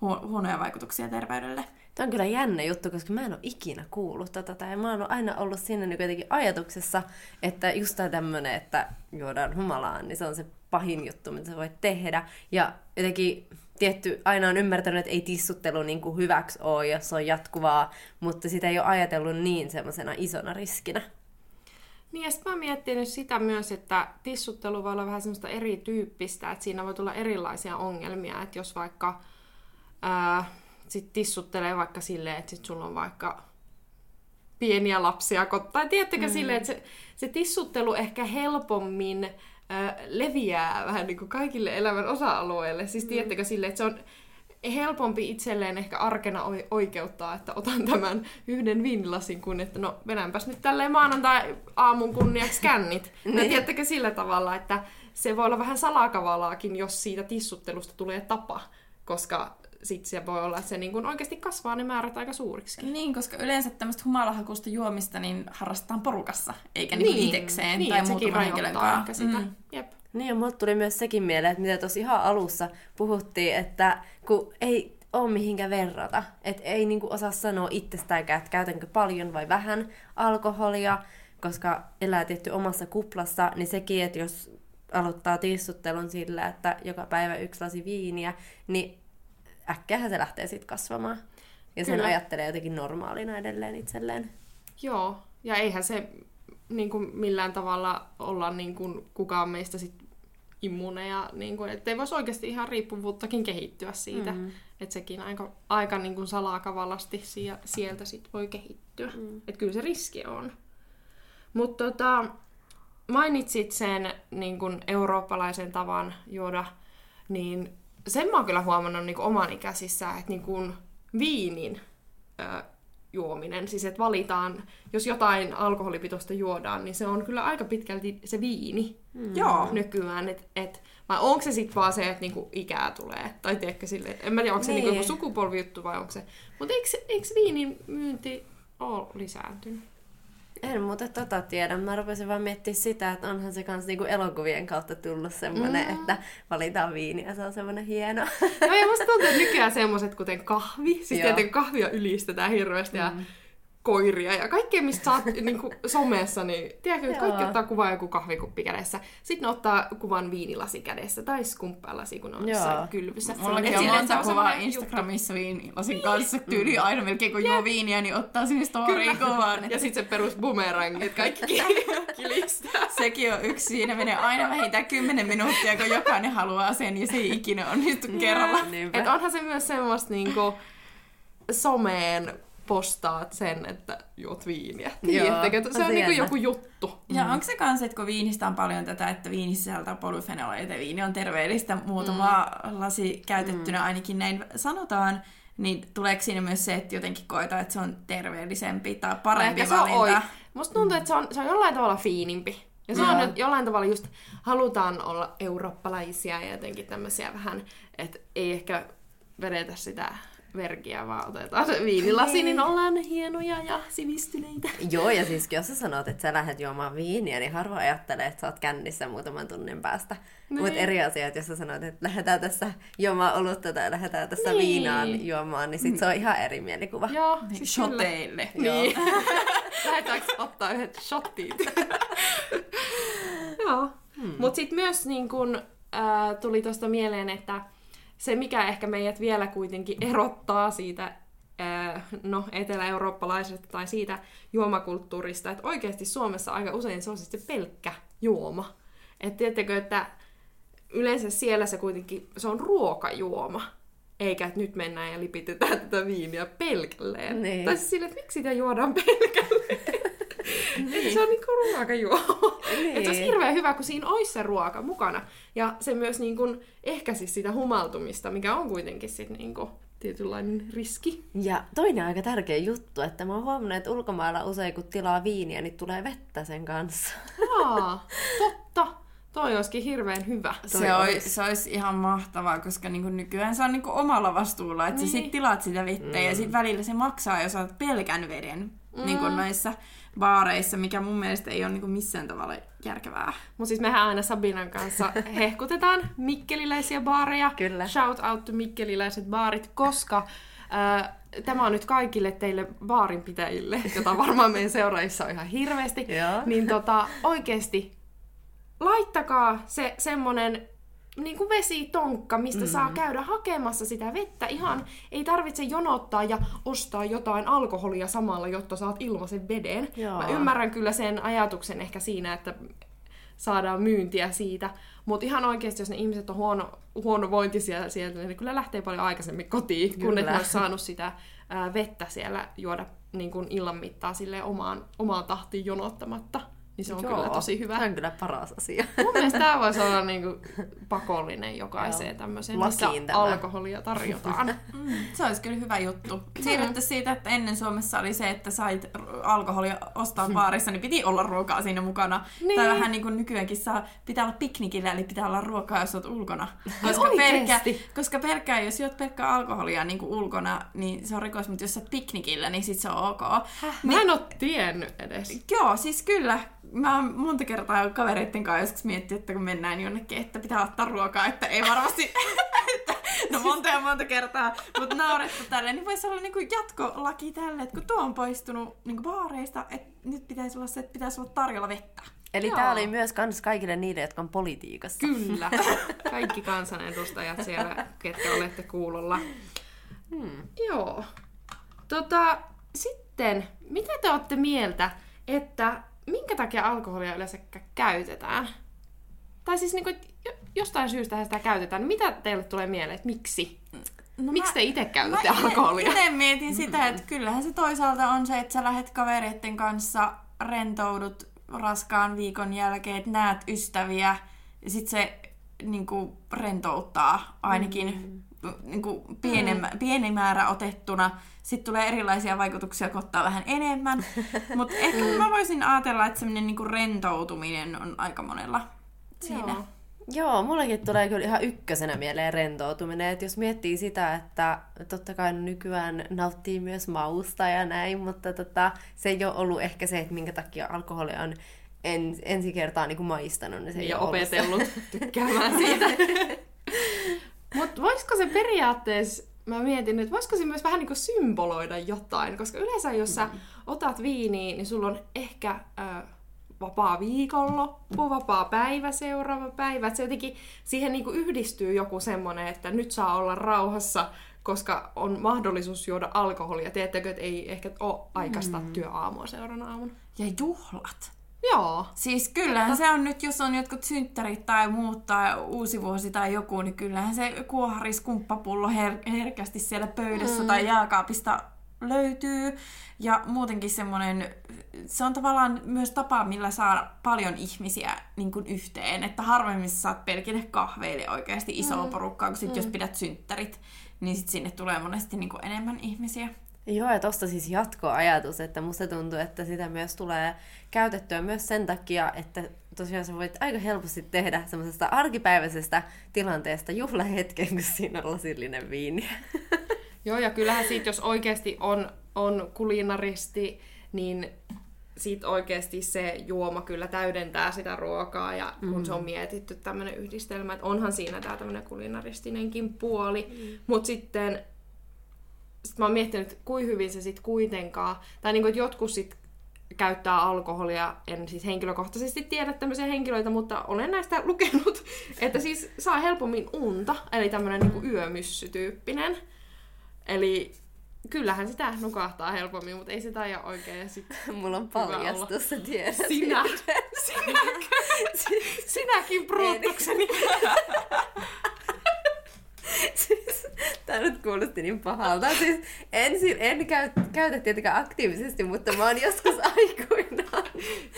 huo- huonoja vaikutuksia terveydelle. Tämä on kyllä jännä juttu, koska mä en ole ikinä kuullut tätä. Tai mä oon aina ollut siinä niin jotenkin ajatuksessa, että just tämä tämmöinen, että juodaan humalaan, niin se on se pahin juttu, mitä sä voit tehdä. Ja jotenkin tietty, aina on ymmärtänyt, että ei tissuttelu niin kuin hyväksi ole, jos se on jatkuvaa, mutta sitä ei ole ajatellut niin semmoisena isona riskinä. Niin, ja sitten mä miettinyt sitä myös, että tissuttelu voi olla vähän semmoista erityyppistä, että siinä voi tulla erilaisia ongelmia, että jos vaikka ää, sit tissuttelee vaikka silleen, että sit sulla on vaikka pieniä lapsia, kot- tai tiedättekö mm. silleen, että se, se tissuttelu ehkä helpommin ää, leviää vähän niin kuin kaikille elämän osa-alueille. Siis tiedättekö silleen, että se on helpompi itselleen ehkä arkena oi- oikeuttaa, että otan tämän yhden viinilasin, kuin että no vedänpäs nyt tälleen maanantai aamun kunniaksi kännit. *laughs* Niin. tiedättekö sillä tavalla, että se voi olla vähän salakavalaakin, jos siitä tissuttelusta tulee tapa, koska sitten se voi olla, että se niin kun oikeasti kasvaa ne määrät aika suuriksi. Niin, koska yleensä tämmöistä humalahakusta juomista niin harrastetaan porukassa, eikä niin, niin itekseen niin, tai muutaman henkilön kanssa. sitä. Mm. Jep. Niin ja mulle tuli myös sekin mieleen, että mitä tuossa ihan alussa puhuttiin, että kun ei ole mihinkä verrata, että ei niinku osaa sanoa itsestäänkään, että käytänkö paljon vai vähän alkoholia, koska elää tietty omassa kuplassa, niin sekin, että jos aloittaa tissuttelun sillä, että joka päivä yksi lasi viiniä, niin äkkiähän se lähtee sitten kasvamaan. Ja sen Kyllä. ajattelee jotenkin normaalina edelleen itselleen. Joo, ja eihän se niin kuin millään tavalla olla niin kuin kukaan meistä sit immuuneja, niin kuin, ettei voisi oikeasti ihan riippuvuuttakin kehittyä siitä. Mm. Että sekin aika, aika niin kuin salakavallasti sieltä sit voi kehittyä. Mm. Että kyllä se riski on. Mutta tota, mainitsit sen niin kuin eurooppalaisen tavan juoda, niin sen mä oon kyllä huomannut niin oman ikäisissä, että niin kuin viinin ö, juominen, siis että valitaan, jos jotain alkoholipitoista juodaan, niin se on kyllä aika pitkälti se viini mm. Joo. nykyään. Et, et, vai onko se sitten vaan se, että niinku ikää tulee? Tai tiedätkö sille, en mä tiedä, onko se niinku niin. joku sukupolvijuttu vai onko se... Mutta eikö, eikö viinin myynti ole lisääntynyt? En muuta tota tiedä. Mä rupesin vaan miettimään sitä, että onhan se kans niinku elokuvien kautta tullut semmonen, mm. että valitaan viini ja se on semmonen hieno. No ja musta tuntuu, että nykyään semmoset kuten kahvi. Siis tietenkin kahvia ylistetään hirveästi mm. ja koiria ja kaikkea, mistä saat *laughs* niin kuin somessa, niin tiedätkö, että kaikki ottaa kuvaa joku kahvikuppi kädessä. Sitten ne ottaa kuvan viinilasi kädessä tai skumppalasi, kun on jossain kylvyssä. Mullakin on monta kuvaa Instagramissa viinilasin kanssa. Tyyli aina melkein kun juo viiniä, niin ottaa sinne storyin kuvan. Ja sitten se perus boomerang, että kaikki *laughs* kilistää. Sekin on yksi. Siinä menee aina vähintään 10 minuuttia, kun jokainen haluaa sen ja se ei ikinä onnistu kerralla. Että onhan se myös semmoista niinku someen postaat sen, että juot viiniä. Tiedättekö? Se on niinku joku juttu. Ja mm. onko se kanssa, että kun viinistä on paljon tätä, että viini sisältää polyfenoleita, viini on terveellistä, muutama mm. lasi käytettynä mm. ainakin näin sanotaan, niin tuleeko siinä myös se, että jotenkin koetaan, että se on terveellisempi tai parempi Ehkä valinta? Se on Musta tuntuu, että se on, se on jollain tavalla fiinimpi. Ja se Joo. on jollain tavalla just, halutaan olla eurooppalaisia ja jotenkin tämmöisiä vähän, että ei ehkä vedetä sitä verkiä, vaan otetaan se viinilasi, niin ollaan hienoja ja sivistyneitä. Joo, ja siis jos sä sanot, että sä lähdet juomaan viiniä, niin harva ajattelee, että sä oot kännissä muutaman tunnin päästä. Niin. Mutta eri asia, että jos sä sanot, että lähdetään tässä juomaan olutta tai lähdetään tässä niin. viinaan juomaan, niin sit se on ihan eri mielikuva. Joo, siis shoteille. Niin. *laughs* Lähdetäänkö ottaa yhdet shottit? *laughs* Joo. Hmm. Mutta sitten myös niin kun, äh, tuli tuosta mieleen, että se, mikä ehkä meidät vielä kuitenkin erottaa siitä no, etelä-eurooppalaisesta tai siitä juomakulttuurista, että oikeasti Suomessa aika usein se on siis se pelkkä juoma. Että tiedättekö, että yleensä siellä se kuitenkin, se on ruokajuoma. Eikä, että nyt mennään ja lipitetään tätä viiniä pelkälleen. Niin. Tai siis sille, että miksi sitä juodaan *laughs* pelkälleen. Niin. se on niinku ruokajuoma. Niin. Että se olisi hirveän hyvä, kun siinä olisi se ruoka mukana. Ja se myös niinku ehkäisi sitä humaltumista, mikä on kuitenkin sit niinku tietynlainen riski. Ja toinen aika tärkeä juttu, että mä oon huomannut, että ulkomailla usein kun tilaa viiniä, niin tulee vettä sen kanssa. Aa, *laughs* totta. Toi olisikin hirveän hyvä. se, olisi. se olisi ihan mahtavaa, koska niinku nykyään se on niinku omalla vastuulla, että niin. sä sit tilaat sitä vettä mm. ja sit välillä se maksaa, jos saat pelkän veden mm. niinku noissa baareissa, mikä mun mielestä ei ole niinku missään tavalla järkevää. Mutta siis mehän aina Sabinan kanssa hehkutetaan mikkeliläisiä baareja. Kyllä. Shout out to mikkeliläiset baarit, koska äh, tämä on nyt kaikille teille baarinpitäjille, jota varmaan meidän seuraajissa on ihan hirveästi. niin tota, oikeasti laittakaa se semmonen niin kuin vesitonkka, mistä mm. saa käydä hakemassa sitä vettä. Ihan ei tarvitse jonottaa ja ostaa jotain alkoholia samalla, jotta saat ilmaisen veden. Joo. Mä ymmärrän kyllä sen ajatuksen ehkä siinä, että saadaan myyntiä siitä. Mutta ihan oikeasti, jos ne ihmiset on huono, huonovointisia sieltä, niin ne kyllä lähtee paljon aikaisemmin kotiin, kyllä. kun ne olisi saanut sitä ää, vettä siellä juoda niin kuin illan mittaan omaan, omaan tahtiin jonottamatta. Niin se on Joo, kyllä tosi hyvä. Se on kyllä paras asia. Mun mielestä tämä voisi *laughs* olla niinku pakollinen jokaiseen tämmöiseen, missä alkoholia tarjotaan. *laughs* mm, se olisi kyllä hyvä juttu. Siirryttä siitä, että ennen Suomessa oli se, että sait alkoholia ostaa baarissa, niin piti olla ruokaa siinä mukana. Niin. Tai vähän niin kuin nykyäänkin saa, pitää olla piknikillä, eli pitää olla ruokaa, jos olet ulkona. *laughs* Koska, pelkkä, koska pelkkää, jos juot pelkkää alkoholia niin kuin ulkona, niin se on rikos, mutta jos sä piknikillä, niin sit se on ok. Häh? Mä en ole tiennyt edes. Joo, siis kyllä mä oon monta kertaa kavereiden kanssa joskus miettinyt, että kun mennään jonnekin, että pitää ottaa ruokaa, että ei varmasti, *laughs* no monta ja monta kertaa, mutta naurettu tälleen, niin voisi olla niinku jatkolaki tälle, että kun tuo on poistunut niinku baareista, että nyt pitäisi olla se, että pitäisi olla tarjolla vettä. Eli tämä oli myös kans kaikille niille, jotka on politiikassa. Kyllä. *laughs* Kaikki kansanedustajat siellä, ketkä olette kuulolla. Hmm. Joo. Tota, sitten, mitä te olette mieltä, että minkä takia alkoholia yleensä käytetään? Tai siis niinku, jostain syystä sitä käytetään. Mitä teille tulee mieleen, että miksi? No Miksi te itse käytätte mä alkoholia? Itse mietin sitä, että kyllähän se toisaalta on se, että sä lähdet kavereiden kanssa, rentoudut raskaan viikon jälkeen, että näet ystäviä ja sit se niinku, rentouttaa ainakin mm. Niinku, pienemmä, pieni määrä otettuna. Sitten tulee erilaisia vaikutuksia, kun ottaa vähän enemmän. *laughs* Mutta ehkä mä voisin ajatella, että semmoinen niinku, rentoutuminen on aika monella siinä. Joo. Joo, mullekin tulee kyllä ihan ykkösenä mieleen rentoutuminen, että jos miettii sitä, että totta kai nykyään nauttii myös mausta ja näin, mutta tota, se ei ole ollut ehkä se, että minkä takia alkoholi on en, ensi kertaa niin kuin maistanut, niin se ei ja se. opetellut tykkäämään siitä. *laughs* Voisiko se periaatteessa, mä mietin, että voisiko se myös vähän niin kuin symboloida jotain, koska yleensä jos sä otat viiniä, niin sulla on ehkä äh, vapaa viikonloppu, vapaa päivä, seuraava päivä. Et se jotenkin, siihen niin kuin yhdistyy joku semmoinen, että nyt saa olla rauhassa, koska on mahdollisuus juoda alkoholia. Tiedättekö, että ei ehkä ole aikaista mm. työaamua seuraavana aamuna. Ja juhlat. Joo. Siis kyllähän se on nyt, jos on jotkut synttärit tai muut tai uusi vuosi tai joku, niin kyllähän se kuoharis kumppapullo her- herkästi siellä pöydässä mm. tai jääkaapista löytyy. Ja muutenkin semmoinen, se on tavallaan myös tapa, millä saa paljon ihmisiä niin kuin yhteen. Että harvemmin sä saat pelkille kahveille oikeasti isoa mm. porukkaa, kun sit jos pidät synttärit, niin sit sinne tulee monesti niin kuin enemmän ihmisiä. Joo, ja tosta siis jatkoajatus, että musta tuntuu, että sitä myös tulee käytettyä myös sen takia, että tosiaan sä voit aika helposti tehdä semmoisesta arkipäiväisestä tilanteesta juhlahetken, kun siinä on lasillinen viiniä. *laughs* Joo, ja kyllähän siitä, jos oikeasti on, on kulinaristi, niin sit oikeasti se juoma kyllä täydentää sitä ruokaa, ja kun mm. se on mietitty tämmöinen yhdistelmä, että onhan siinä tämä tämmöinen kulinaristinenkin puoli, mm. mutta sitten sit mä oon miettinyt, että kuin hyvin se sitten kuitenkaan, tai niin kuin, että jotkut sit käyttää alkoholia, en siis henkilökohtaisesti tiedä tämmöisiä henkilöitä, mutta olen näistä *laughs* lukenut, että siis saa helpommin unta, eli tämmöinen niin yömyssytyyppinen. Eli kyllähän sitä nukahtaa helpommin, mutta ei se taida oikein sit *laughs* Mulla on paljastus, sä tiedät. Sinä, *laughs* sinäkö? Sinäkin bruuttukseni. Siis, tää nyt kuulosti niin pahalta. Siis ensin en käy, käytä tietenkään aktiivisesti, mutta mä oon joskus *laughs* aikuinaan.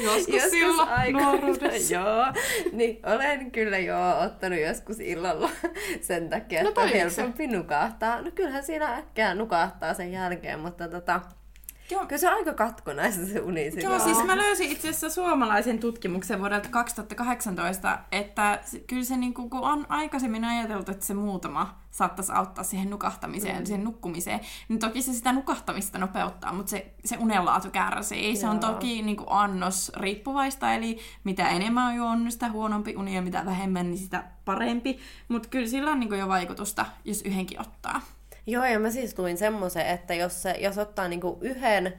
Joskus silloin nuoruudessa. Joo, niin olen kyllä jo ottanut joskus illalla sen takia, No että on helpompi nukahtaa. No kyllähän siinä äkkää nukahtaa sen jälkeen, mutta tota, Joo. kyllä se on aika katkonaista se uni Joo, silloin. siis mä löysin itse asiassa suomalaisen tutkimuksen vuodelta 2018, että kyllä se niinku, kun on aikaisemmin ajateltu, että se muutama saattaisi auttaa siihen nukahtamiseen, mm. siihen nukkumiseen, niin toki se sitä nukahtamista nopeuttaa, mutta se, se unenlaatu kärsii. Se on Joo. toki niinku annos riippuvaista, eli mitä enemmän on juonut, sitä huonompi uni ja mitä vähemmän, niin sitä parempi. Mutta kyllä sillä on niinku jo vaikutusta, jos yhdenkin ottaa. Joo, ja mä siis luin semmoisen, että jos, se, jos ottaa niinku yhden,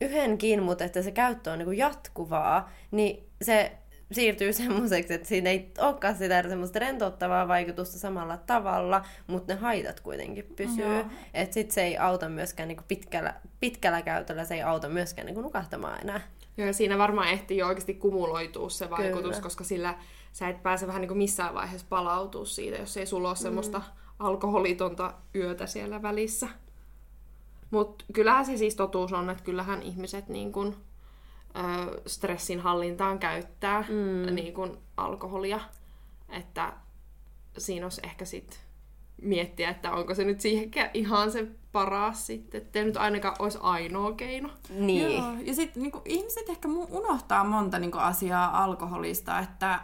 yhdenkin, mutta että se käyttö on niinku jatkuvaa, niin se siirtyy *laughs* semmoiseksi, että siinä ei olekaan sitä semmoista rentouttavaa vaikutusta samalla tavalla, mutta ne haitat kuitenkin pysyy. Että sit se ei auta myöskään niinku pitkällä, pitkällä käytöllä, se ei auta myöskään niinku nukahtamaan enää. Joo, ja siinä varmaan ehtii jo oikeasti kumuloitua se vaikutus, Kyllä. koska sillä sä et pääse vähän niin kuin missään vaiheessa palautua siitä, jos ei sulla ole semmoista alkoholitonta yötä siellä välissä. Mutta kyllähän se siis totuus on, että kyllähän ihmiset niin kun, ö, stressin hallintaan käyttää mm. niin kun alkoholia. Että siinä olisi ehkä sitten miettiä, että onko se nyt siihenkään ihan se paras sitten, ettei nyt ainakaan olisi ainoa keino. Niin. Joo, ja sitten niinku, ihmiset ehkä unohtaa monta niinku, asiaa alkoholista, että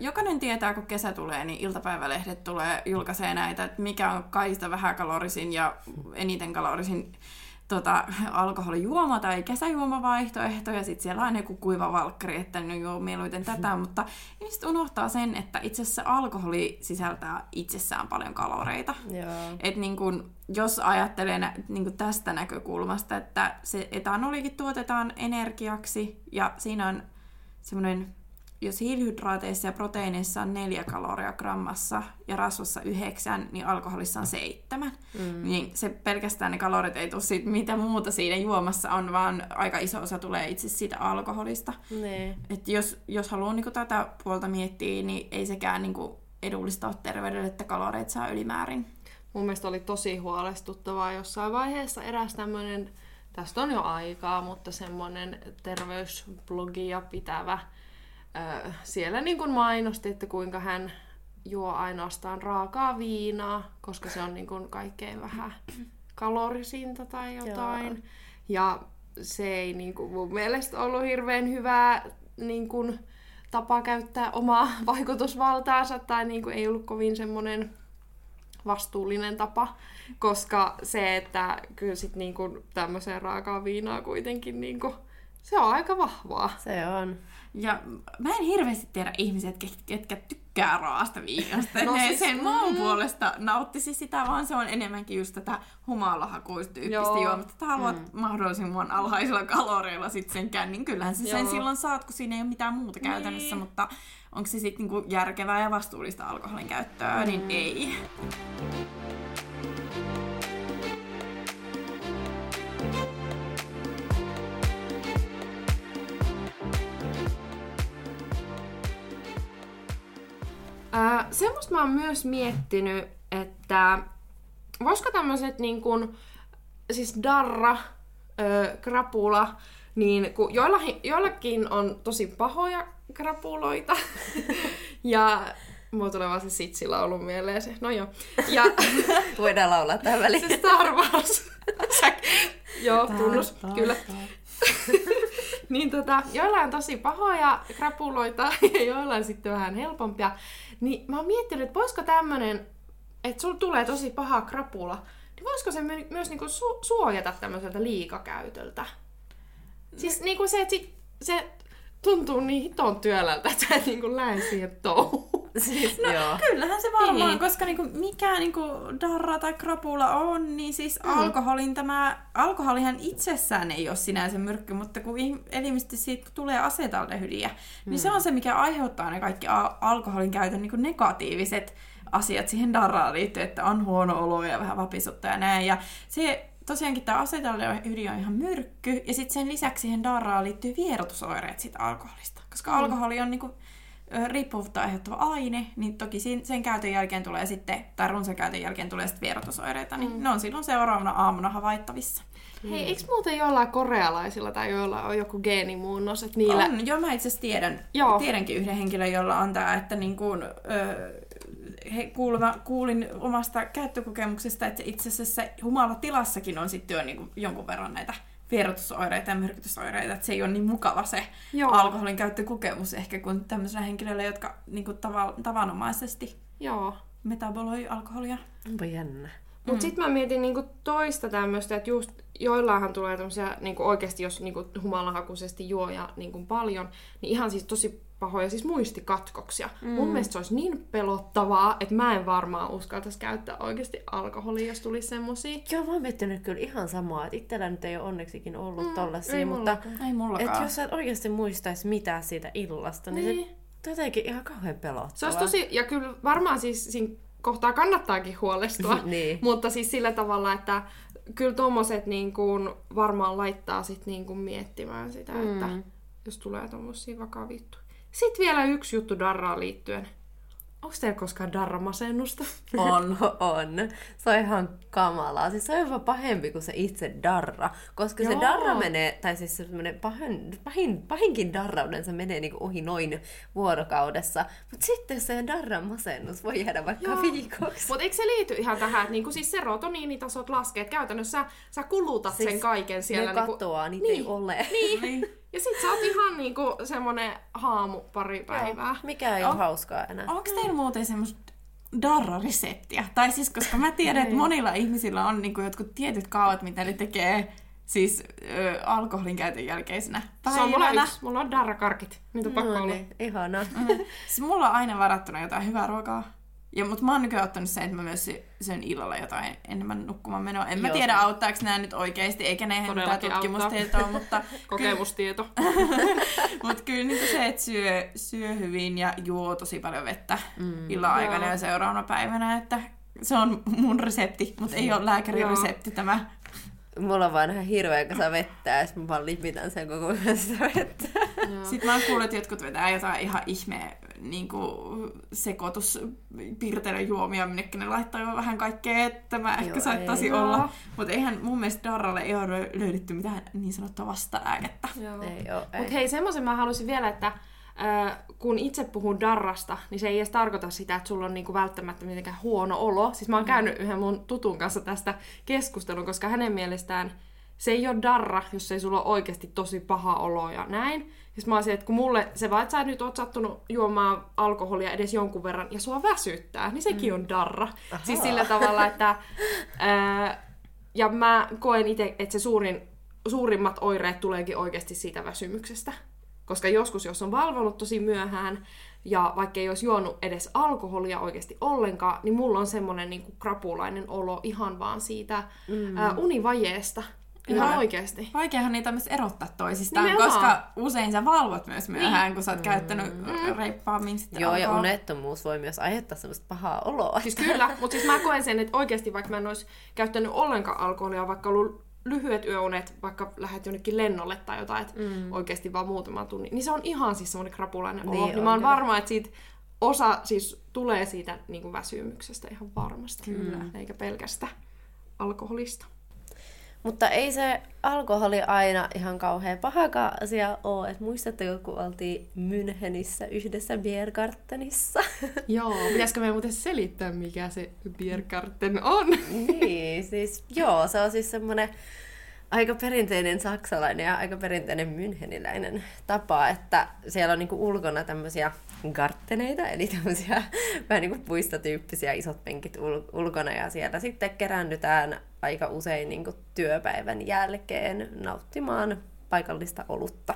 jokainen tietää, kun kesä tulee, niin iltapäivälehdet tulee julkaisee näitä, että mikä on kaikista vähäkalorisin ja eniten kalorisin tota, alkoholijuoma tai kesäjuomavaihtoehto, ja sitten siellä on joku kuiva valkkari, että no joo, mieluiten tätä, *laughs* mutta ihmiset unohtaa sen, että itse asiassa alkoholi sisältää itsessään paljon kaloreita. Et niin kun, jos ajattelee niin kun tästä näkökulmasta, että se etanolikin tuotetaan energiaksi ja siinä on semmoinen, jos hiilihydraateissa ja proteiineissa on neljä kaloria grammassa ja rasvassa yhdeksän, niin alkoholissa on seitsemän. Mm. Niin se pelkästään ne kalorit ei tule siitä, mitä muuta siinä juomassa on, vaan aika iso osa tulee itse siitä alkoholista. Niin. Et jos, jos haluaa niinku tätä puolta miettiä, niin ei sekään niinku edullista ole terveydelle, että kaloreita saa ylimäärin. Mun mielestä oli tosi huolestuttavaa jossain vaiheessa eräs tämmöinen, tästä on jo aikaa, mutta semmoinen terveysblogia pitävä ö, siellä niin kuin mainosti, että kuinka hän juo ainoastaan raakaa viinaa, koska se on niin kuin kaikkein vähän kalorisinta tai jotain. Joo. Ja se ei niin kuin mun mielestä ollut hirveän hyvää niin kuin, tapa käyttää omaa *laughs* vaikutusvaltaansa tai niin kuin, ei ollut kovin semmoinen vastuullinen tapa, koska se, että kyllä sit niinku tämmöiseen raakaa viinaa kuitenkin niinku, se on aika vahvaa. Se on. Ja mä en hirveästi tiedä ihmisiä, ketkä tykkää raasta viinasta. No, *laughs* ne siis, sen muun mm. puolesta nauttisi sitä, vaan se on enemmänkin just tätä humalahakuistyyppistä juomista. Että haluat mm. mahdollisimman alhaisilla kaloreilla sit sen kään, niin kyllähän se Joo. sen silloin saat, kun siinä ei ole mitään muuta niin. käytännössä. Mutta onko se sitten niinku järkevää ja vastuullista alkoholin käyttöä, niin mm. niin ei. Äh, semmoista mä oon myös miettinyt, että voisiko tämmöiset niin kuin, siis darra, ö, krapula, niin kun joilla, joillakin on tosi pahoja krapuloita, *laughs* ja Mulla tulee vaan se sitsilaulu mieleen se. No joo. Ja... *laughs* Voidaan laulaa tähän *laughs* väliin. Se Star Wars. joo, tunnus. Kyllä. niin tota, joilla on tosi pahoja krapuloita ja joilla on sitten vähän helpompia. Niin mä oon miettinyt, että voisiko tämmönen, että sulla tulee tosi paha krapula, niin voisiko se my- myös niinku su- suojata tämmöiseltä liikakäytöltä? Siis niinku se, että sit, se tuntuu niin hiton työlältä, että sä et niinku lähde siihen touhuun. Siis, no, joo. kyllähän se varmaan, niin. koska niinku, mikä niinku darra tai krapula on, niin siis mm. alkoholin tämä, alkoholihan itsessään ei ole sinänsä myrkky, mutta kun elimistä siitä tulee asetaldehydiä, mm. niin se on se, mikä aiheuttaa ne kaikki al- alkoholin käytön niinku negatiiviset asiat siihen darraan liittyen, että on huono olo ja vähän vapisutta ja näin. Ja se tosiaankin tämä asetaldehydi on ihan myrkky, ja sitten sen lisäksi siihen darraan liittyy vierotusoireet siitä alkoholista. Koska mm. alkoholi on niinku riippuvuutta aiheuttava aine, niin toki sen käytön jälkeen tulee sitten, tai runsan käytön jälkeen tulee sitten vierotusoireita, niin mm. ne on silloin seuraavana aamuna havaittavissa. Hei, eikö muuten jollain korealaisilla tai joilla on joku geenimuunnos, että niillä... On, joo, mä itse asiassa tiedän, joo. tiedänkin yhden henkilön, jolla on tämä, että niin kuin, öö, he, kuulma, kuulin omasta käyttökokemuksesta, että itse asiassa humalatilassakin on sitten jo niin kuin jonkun verran näitä vierotusoireita ja myrkytysoireita, että se ei ole niin mukava se Joo. alkoholin käyttökokemus ehkä kuin tämmöisillä henkilöillä, jotka niin kuin tava, tavanomaisesti Joo. metaboloi alkoholia. Onpa jännä. Mutta mm. sitten mä mietin niinku toista tämmöistä, että just joillahan tulee tämmöisiä niinku oikeasti, jos niinku humalahakuisesti juo ja niinku paljon, niin ihan siis tosi pahoja siis muistikatkoksia. Mm. Mun mielestä se olisi niin pelottavaa, että mä en varmaan uskaltaisi käyttää oikeasti alkoholia, jos tulisi semmosia. Joo, mä oon miettinyt kyllä ihan samaa, että itsellä nyt ei ole onneksikin ollut mm, tollasia, ei mutta ei että jos sä et oikeasti muistaisi mitään siitä illasta, niin, niin se jotenkin ihan kauhean pelottavaa. Se olisi tosi, ja kyllä varmaan siis siinä kohtaa kannattaakin huolestua, *laughs* niin. mutta siis sillä tavalla, että kyllä tommoset niin kuin varmaan laittaa sit niin kuin miettimään sitä, mm. että jos tulee tommosia vakavia sitten vielä yksi juttu Darraan liittyen. Onko teillä koskaan darramasennusta? On, on. Se on ihan kamalaa. Siis se on jopa pahempi kuin se itse darra. Koska Joo. se darra menee, tai siis se pahin, pahin, pahinkin darrauden se menee niinku ohi noin vuorokaudessa. Mutta sitten se darran masennus voi jäädä vaikka Joo. viikoksi. Mutta eikö se liity ihan tähän, että niinku siis serotoniinitasot laskee, että käytännössä sä kulutat siis sen kaiken siellä. Ne niinku... katoaa, niitä niin. ei ole. Niin. niin. Ja sit sä oot ihan niinku semmonen haamu pari päivää. Joo, mikä ei on, ole hauskaa enää. Onko teillä muuten semmoista darra-reseptiä? Tai siis, koska mä tiedän, että monilla ihmisillä on niinku jotkut tietyt kaavat, mitä ne tekee siis ö, alkoholin käytön jälkeisenä päivänä. Se on mulla yksi. Mulla on darrakarkit. Niitä on pakko no, olla. Niin, ihana. Mm. Siis mulla on aina varattuna jotain hyvää ruokaa. Ja, mutta mä oon nykyään ottanut sen, että mä myös syön illalla jotain enemmän nukkumaan menoa. En Joo, mä tiedä, auttaako nämä nyt oikeasti, eikä ne mitään tutkimustietoa, mutta... *laughs* Kokemustieto. mutta kyllä *laughs* niin se, että syö, syö hyvin ja juo tosi paljon vettä mm, illan aikana ja seuraavana päivänä, että se on mun resepti, mutta ei ole lääkärin resepti tämä mulla on vaan ihan hirveä kasa vettä, ja mä vaan lipitän sen koko *laughs* ajan sitä vettä. Sitten mä oon kuullut, että jotkut vetää jotain ihan ihme niin sekoitus juomia, minnekin ne laittaa jo vähän kaikkea, että mä ehkä Joo, saattaisi ei. olla. Mutta eihän mun mielestä Darralle ei ole löydetty mitään niin sanottua vastalääkettä. Joo. Ei oo, ei. Mutta hei, semmoisen mä halusin vielä, että äh, kun itse puhun darrasta, niin se ei edes tarkoita sitä, että sulla on niinku välttämättä mitenkään huono olo. Siis mä oon käynyt yhden mun tutun kanssa tästä keskustelun, koska hänen mielestään se ei ole darra, jos ei sulla ole oikeasti tosi paha olo ja näin. Sit mä olisin, että kun mulle se vaan, että sä nyt oot sattunut juomaan alkoholia edes jonkun verran ja sua väsyttää, niin sekin on darra. Siis sillä tavalla, että... Ää, ja mä koen itse, että se suurin, suurimmat oireet tuleekin oikeasti siitä väsymyksestä. Koska joskus, jos on valvonut tosi myöhään, ja vaikka ei olisi juonut edes alkoholia oikeasti ollenkaan, niin mulla on semmoinen niin krapulainen olo ihan vaan siitä mm. ää, univajeesta. Ihan Joo. oikeasti. Vaikeahan niitä myös erottaa toisistaan, Nimenomaan. koska usein sä valvot myös myöhään, kun sä oot käyttänyt reippaammin sitten Joo, ja alkoholia. unettomuus voi myös aiheuttaa semmoista pahaa oloa. Siis kyllä, mutta siis mä koen sen, että oikeasti vaikka mä en olisi käyttänyt ollenkaan alkoholia, vaikka ollut lyhyet yöunet, vaikka lähdet jonnekin lennolle tai jotain, että mm. oikeasti vaan muutama tunnin, niin se on ihan siis semmoinen krapulainen olo. Niin Niin, on mä oon kyllä. varma, että siitä osa siis tulee siitä niin kuin väsymyksestä ihan varmasti. Kyllä. Eikä pelkästä alkoholista. Mutta ei se alkoholi aina ihan kauhean pahakaan asia ole. Et muistatteko, kun oltiin Münchenissä yhdessä Biergartenissa? *laughs* Joo, pitäisikö me muuten selittää, mikä se Biergarten on? niin, *laughs* siis joo, se on siis semmoinen aika perinteinen saksalainen ja aika perinteinen müncheniläinen tapa, että siellä on niinku ulkona tämmöisiä gartteneita, eli tämmöisiä *laughs* vähän niin kuin puistotyyppisiä isot penkit ul- ulkona, ja siellä sitten keräännytään aika usein niinku työpäivän jälkeen nauttimaan paikallista olutta.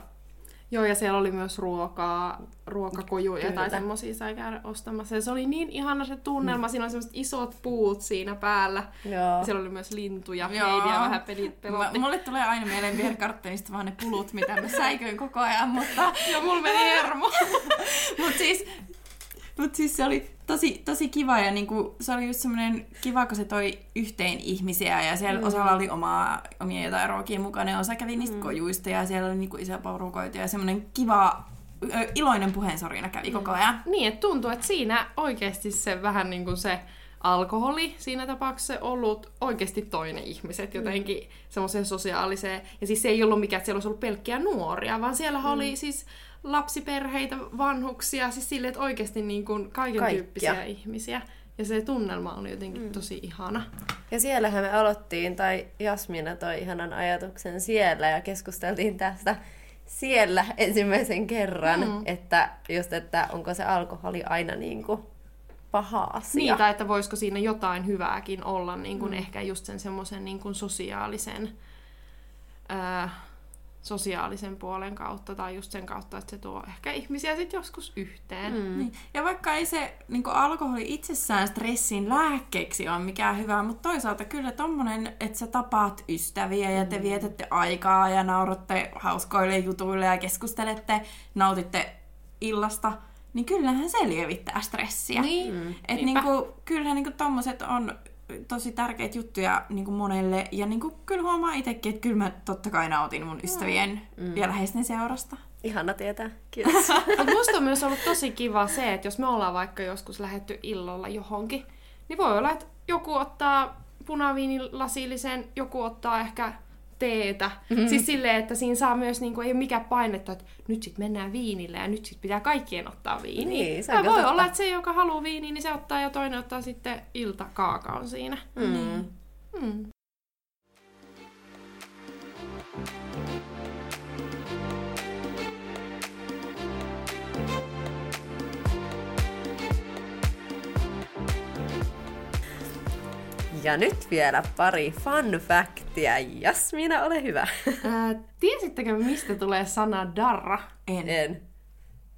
Joo, ja siellä oli myös ruokaa, ruokakojuja Kyllä. tai semmosia sai käydä ostamassa. Ja se oli niin ihana se tunnelma, siinä oli semmoiset isot puut siinä päällä. Joo. Ja siellä oli myös lintuja, Joo. Heidiä vähän peli, Mä, pelotti. mulle tulee aina mieleen Biergartenista vaan ne pulut, mitä mä säiköin koko ajan, mutta, Joo, mulla meni hermo. *laughs* mut siis, mut siis se oli tosi, tosi kiva ja niinku, se oli just semmoinen kiva, kun se toi yhteen ihmisiä ja siellä mm. osalla oli omaa, omia jotain ruokia mukana ja osa kävi niistä mm. kojuista ja siellä oli niinku iso porukoita ja semmoinen kiva, iloinen puheensorina kävi koko ajan. Niin, että tuntuu, että siinä oikeasti se vähän niin kuin se alkoholi, siinä tapauksessa se ollut oikeasti toinen ihmiset jotenkin semmoiseen sosiaaliseen. Ja siis se ei ollut mikään, että siellä olisi ollut pelkkiä nuoria, vaan siellä mm. oli siis lapsiperheitä, vanhuksia, siis silleen, että oikeasti niin kuin kaiken Kaikkia. tyyppisiä ihmisiä. Ja se tunnelma oli jotenkin mm. tosi ihana. Ja siellähän me aloittiin, tai Jasmina toi ihanan ajatuksen siellä, ja keskusteltiin tästä siellä ensimmäisen kerran, mm. että just, että onko se alkoholi aina niin kuin paha asia. Niin, tai että voisiko siinä jotain hyvääkin olla, niin kuin mm. ehkä just sen semmoisen niin kuin sosiaalisen, ää, sosiaalisen puolen kautta, tai just sen kautta, että se tuo ehkä ihmisiä sitten joskus yhteen. Mm. Niin. Ja vaikka ei se niin alkoholi itsessään stressin lääkkeeksi ole mikään hyvä, mutta toisaalta kyllä tommonen, että sä tapaat ystäviä ja te vietätte aikaa ja nauratte hauskoille jutuille ja keskustelette, nautitte illasta, niin kyllähän se lievittää stressiä. Niin, Et niinpä. niinku, kyllähän niinku tommoset on tosi tärkeitä juttuja niinku monelle. Ja niinku, kyllä huomaa itsekin, että kyllä mä totta kai nautin mun ystävien mm. ja läheisten seurasta. Ihana tietää. Kiitos. *laughs* Mutta musta on myös ollut tosi kiva se, että jos me ollaan vaikka joskus lähetty illalla johonkin, niin voi olla, että joku ottaa punaviinilasillisen, joku ottaa ehkä teetä. Mm-hmm. Siis silleen, että siinä saa myös, niin kuin, ei ole mikään painetta, että nyt sit mennään viinille ja nyt sit pitää kaikkien ottaa viiniä. Niin, se voi totta. olla, että se, joka haluaa viiniä, niin se ottaa ja toinen ottaa sitten iltakaakaon siinä. Mm. Mm. Ja nyt vielä pari fun factia. Jasmina, ole hyvä. Ää, tiesittekö, mistä tulee sana darra? En. En.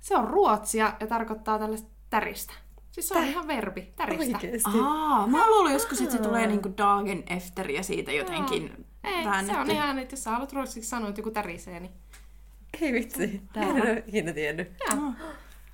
Se on ruotsia ja tarkoittaa tällaista täristä. Siis se on ihan verbi, täristä. Oikeesti. Aa, mä luulin joskus, että se tulee niinku dagen efter ja siitä jotenkin Ei, se väännetty. on ihan, että jos sä haluat ruotsiksi sanoa, että joku tärisee, niin Ei vitsi. En ole ikinä tiennyt.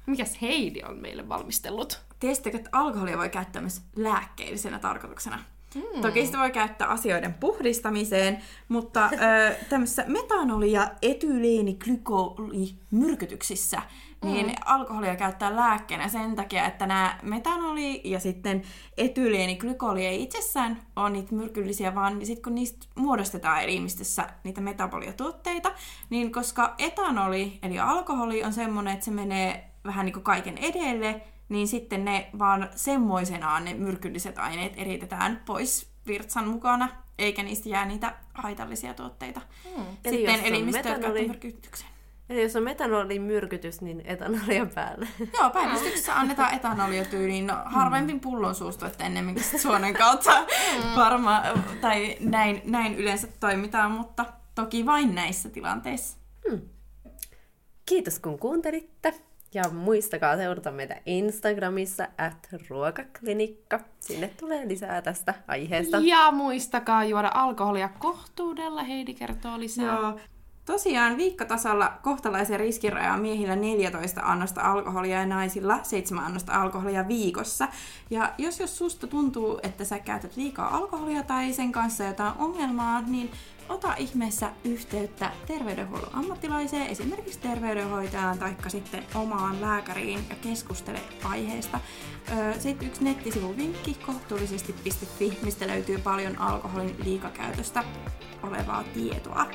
Mikäs Heidi on meille valmistellut? Tiesittekö, että alkoholia voi käyttää myös lääkkeellisenä tarkoituksena? Mm. Toki sitä voi käyttää asioiden puhdistamiseen, mutta ö, *laughs* tämmöisissä metanoli- ja etyleeniglykolimyrkytyksissä niin mm. alkoholia käyttää lääkkeenä sen takia, että nämä metanoli ja sitten etyleeniglikoli ei itsessään ole niitä myrkyllisiä, vaan sitten kun niistä muodostetaan elimistössä niitä metaboliatuotteita, niin koska etanoli, eli alkoholi, on semmoinen, että se menee vähän niin kuin kaiken edelle, niin sitten ne vaan semmoisenaan ne myrkylliset aineet eritetään pois virtsan mukana, eikä niistä jää niitä haitallisia tuotteita. Hmm. Sitten elimistöön metanoli... myrkytykseen. Eli jos on metanolin myrkytys, niin etanolia päälle. *laughs* Joo, päivystyksessä annetaan etanolia tyyliin. No, harvemmin pullon suustu, että ennemminkin suonen kautta mm. varma, tai näin, näin yleensä toimitaan, mutta toki vain näissä tilanteissa. Hmm. Kiitos kun kuuntelitte. Ja muistakaa seurata meitä Instagramissa at ruokaklinikka. Sinne tulee lisää tästä aiheesta. Ja muistakaa juoda alkoholia kohtuudella. Heidi kertoo lisää. Joo. Tosiaan viikkotasolla kohtalaisen riskiraja on miehillä 14 annosta alkoholia ja naisilla 7 annosta alkoholia viikossa. Ja jos, jos susta tuntuu, että sä käytät liikaa alkoholia tai sen kanssa jotain ongelmaa, niin ota ihmeessä yhteyttä terveydenhuollon ammattilaiseen, esimerkiksi terveydenhoitajaan tai sitten omaan lääkäriin ja keskustele aiheesta. Sitten yksi nettisivu vinkki kohtuullisesti.fi, mistä löytyy paljon alkoholin liikakäytöstä olevaa tietoa.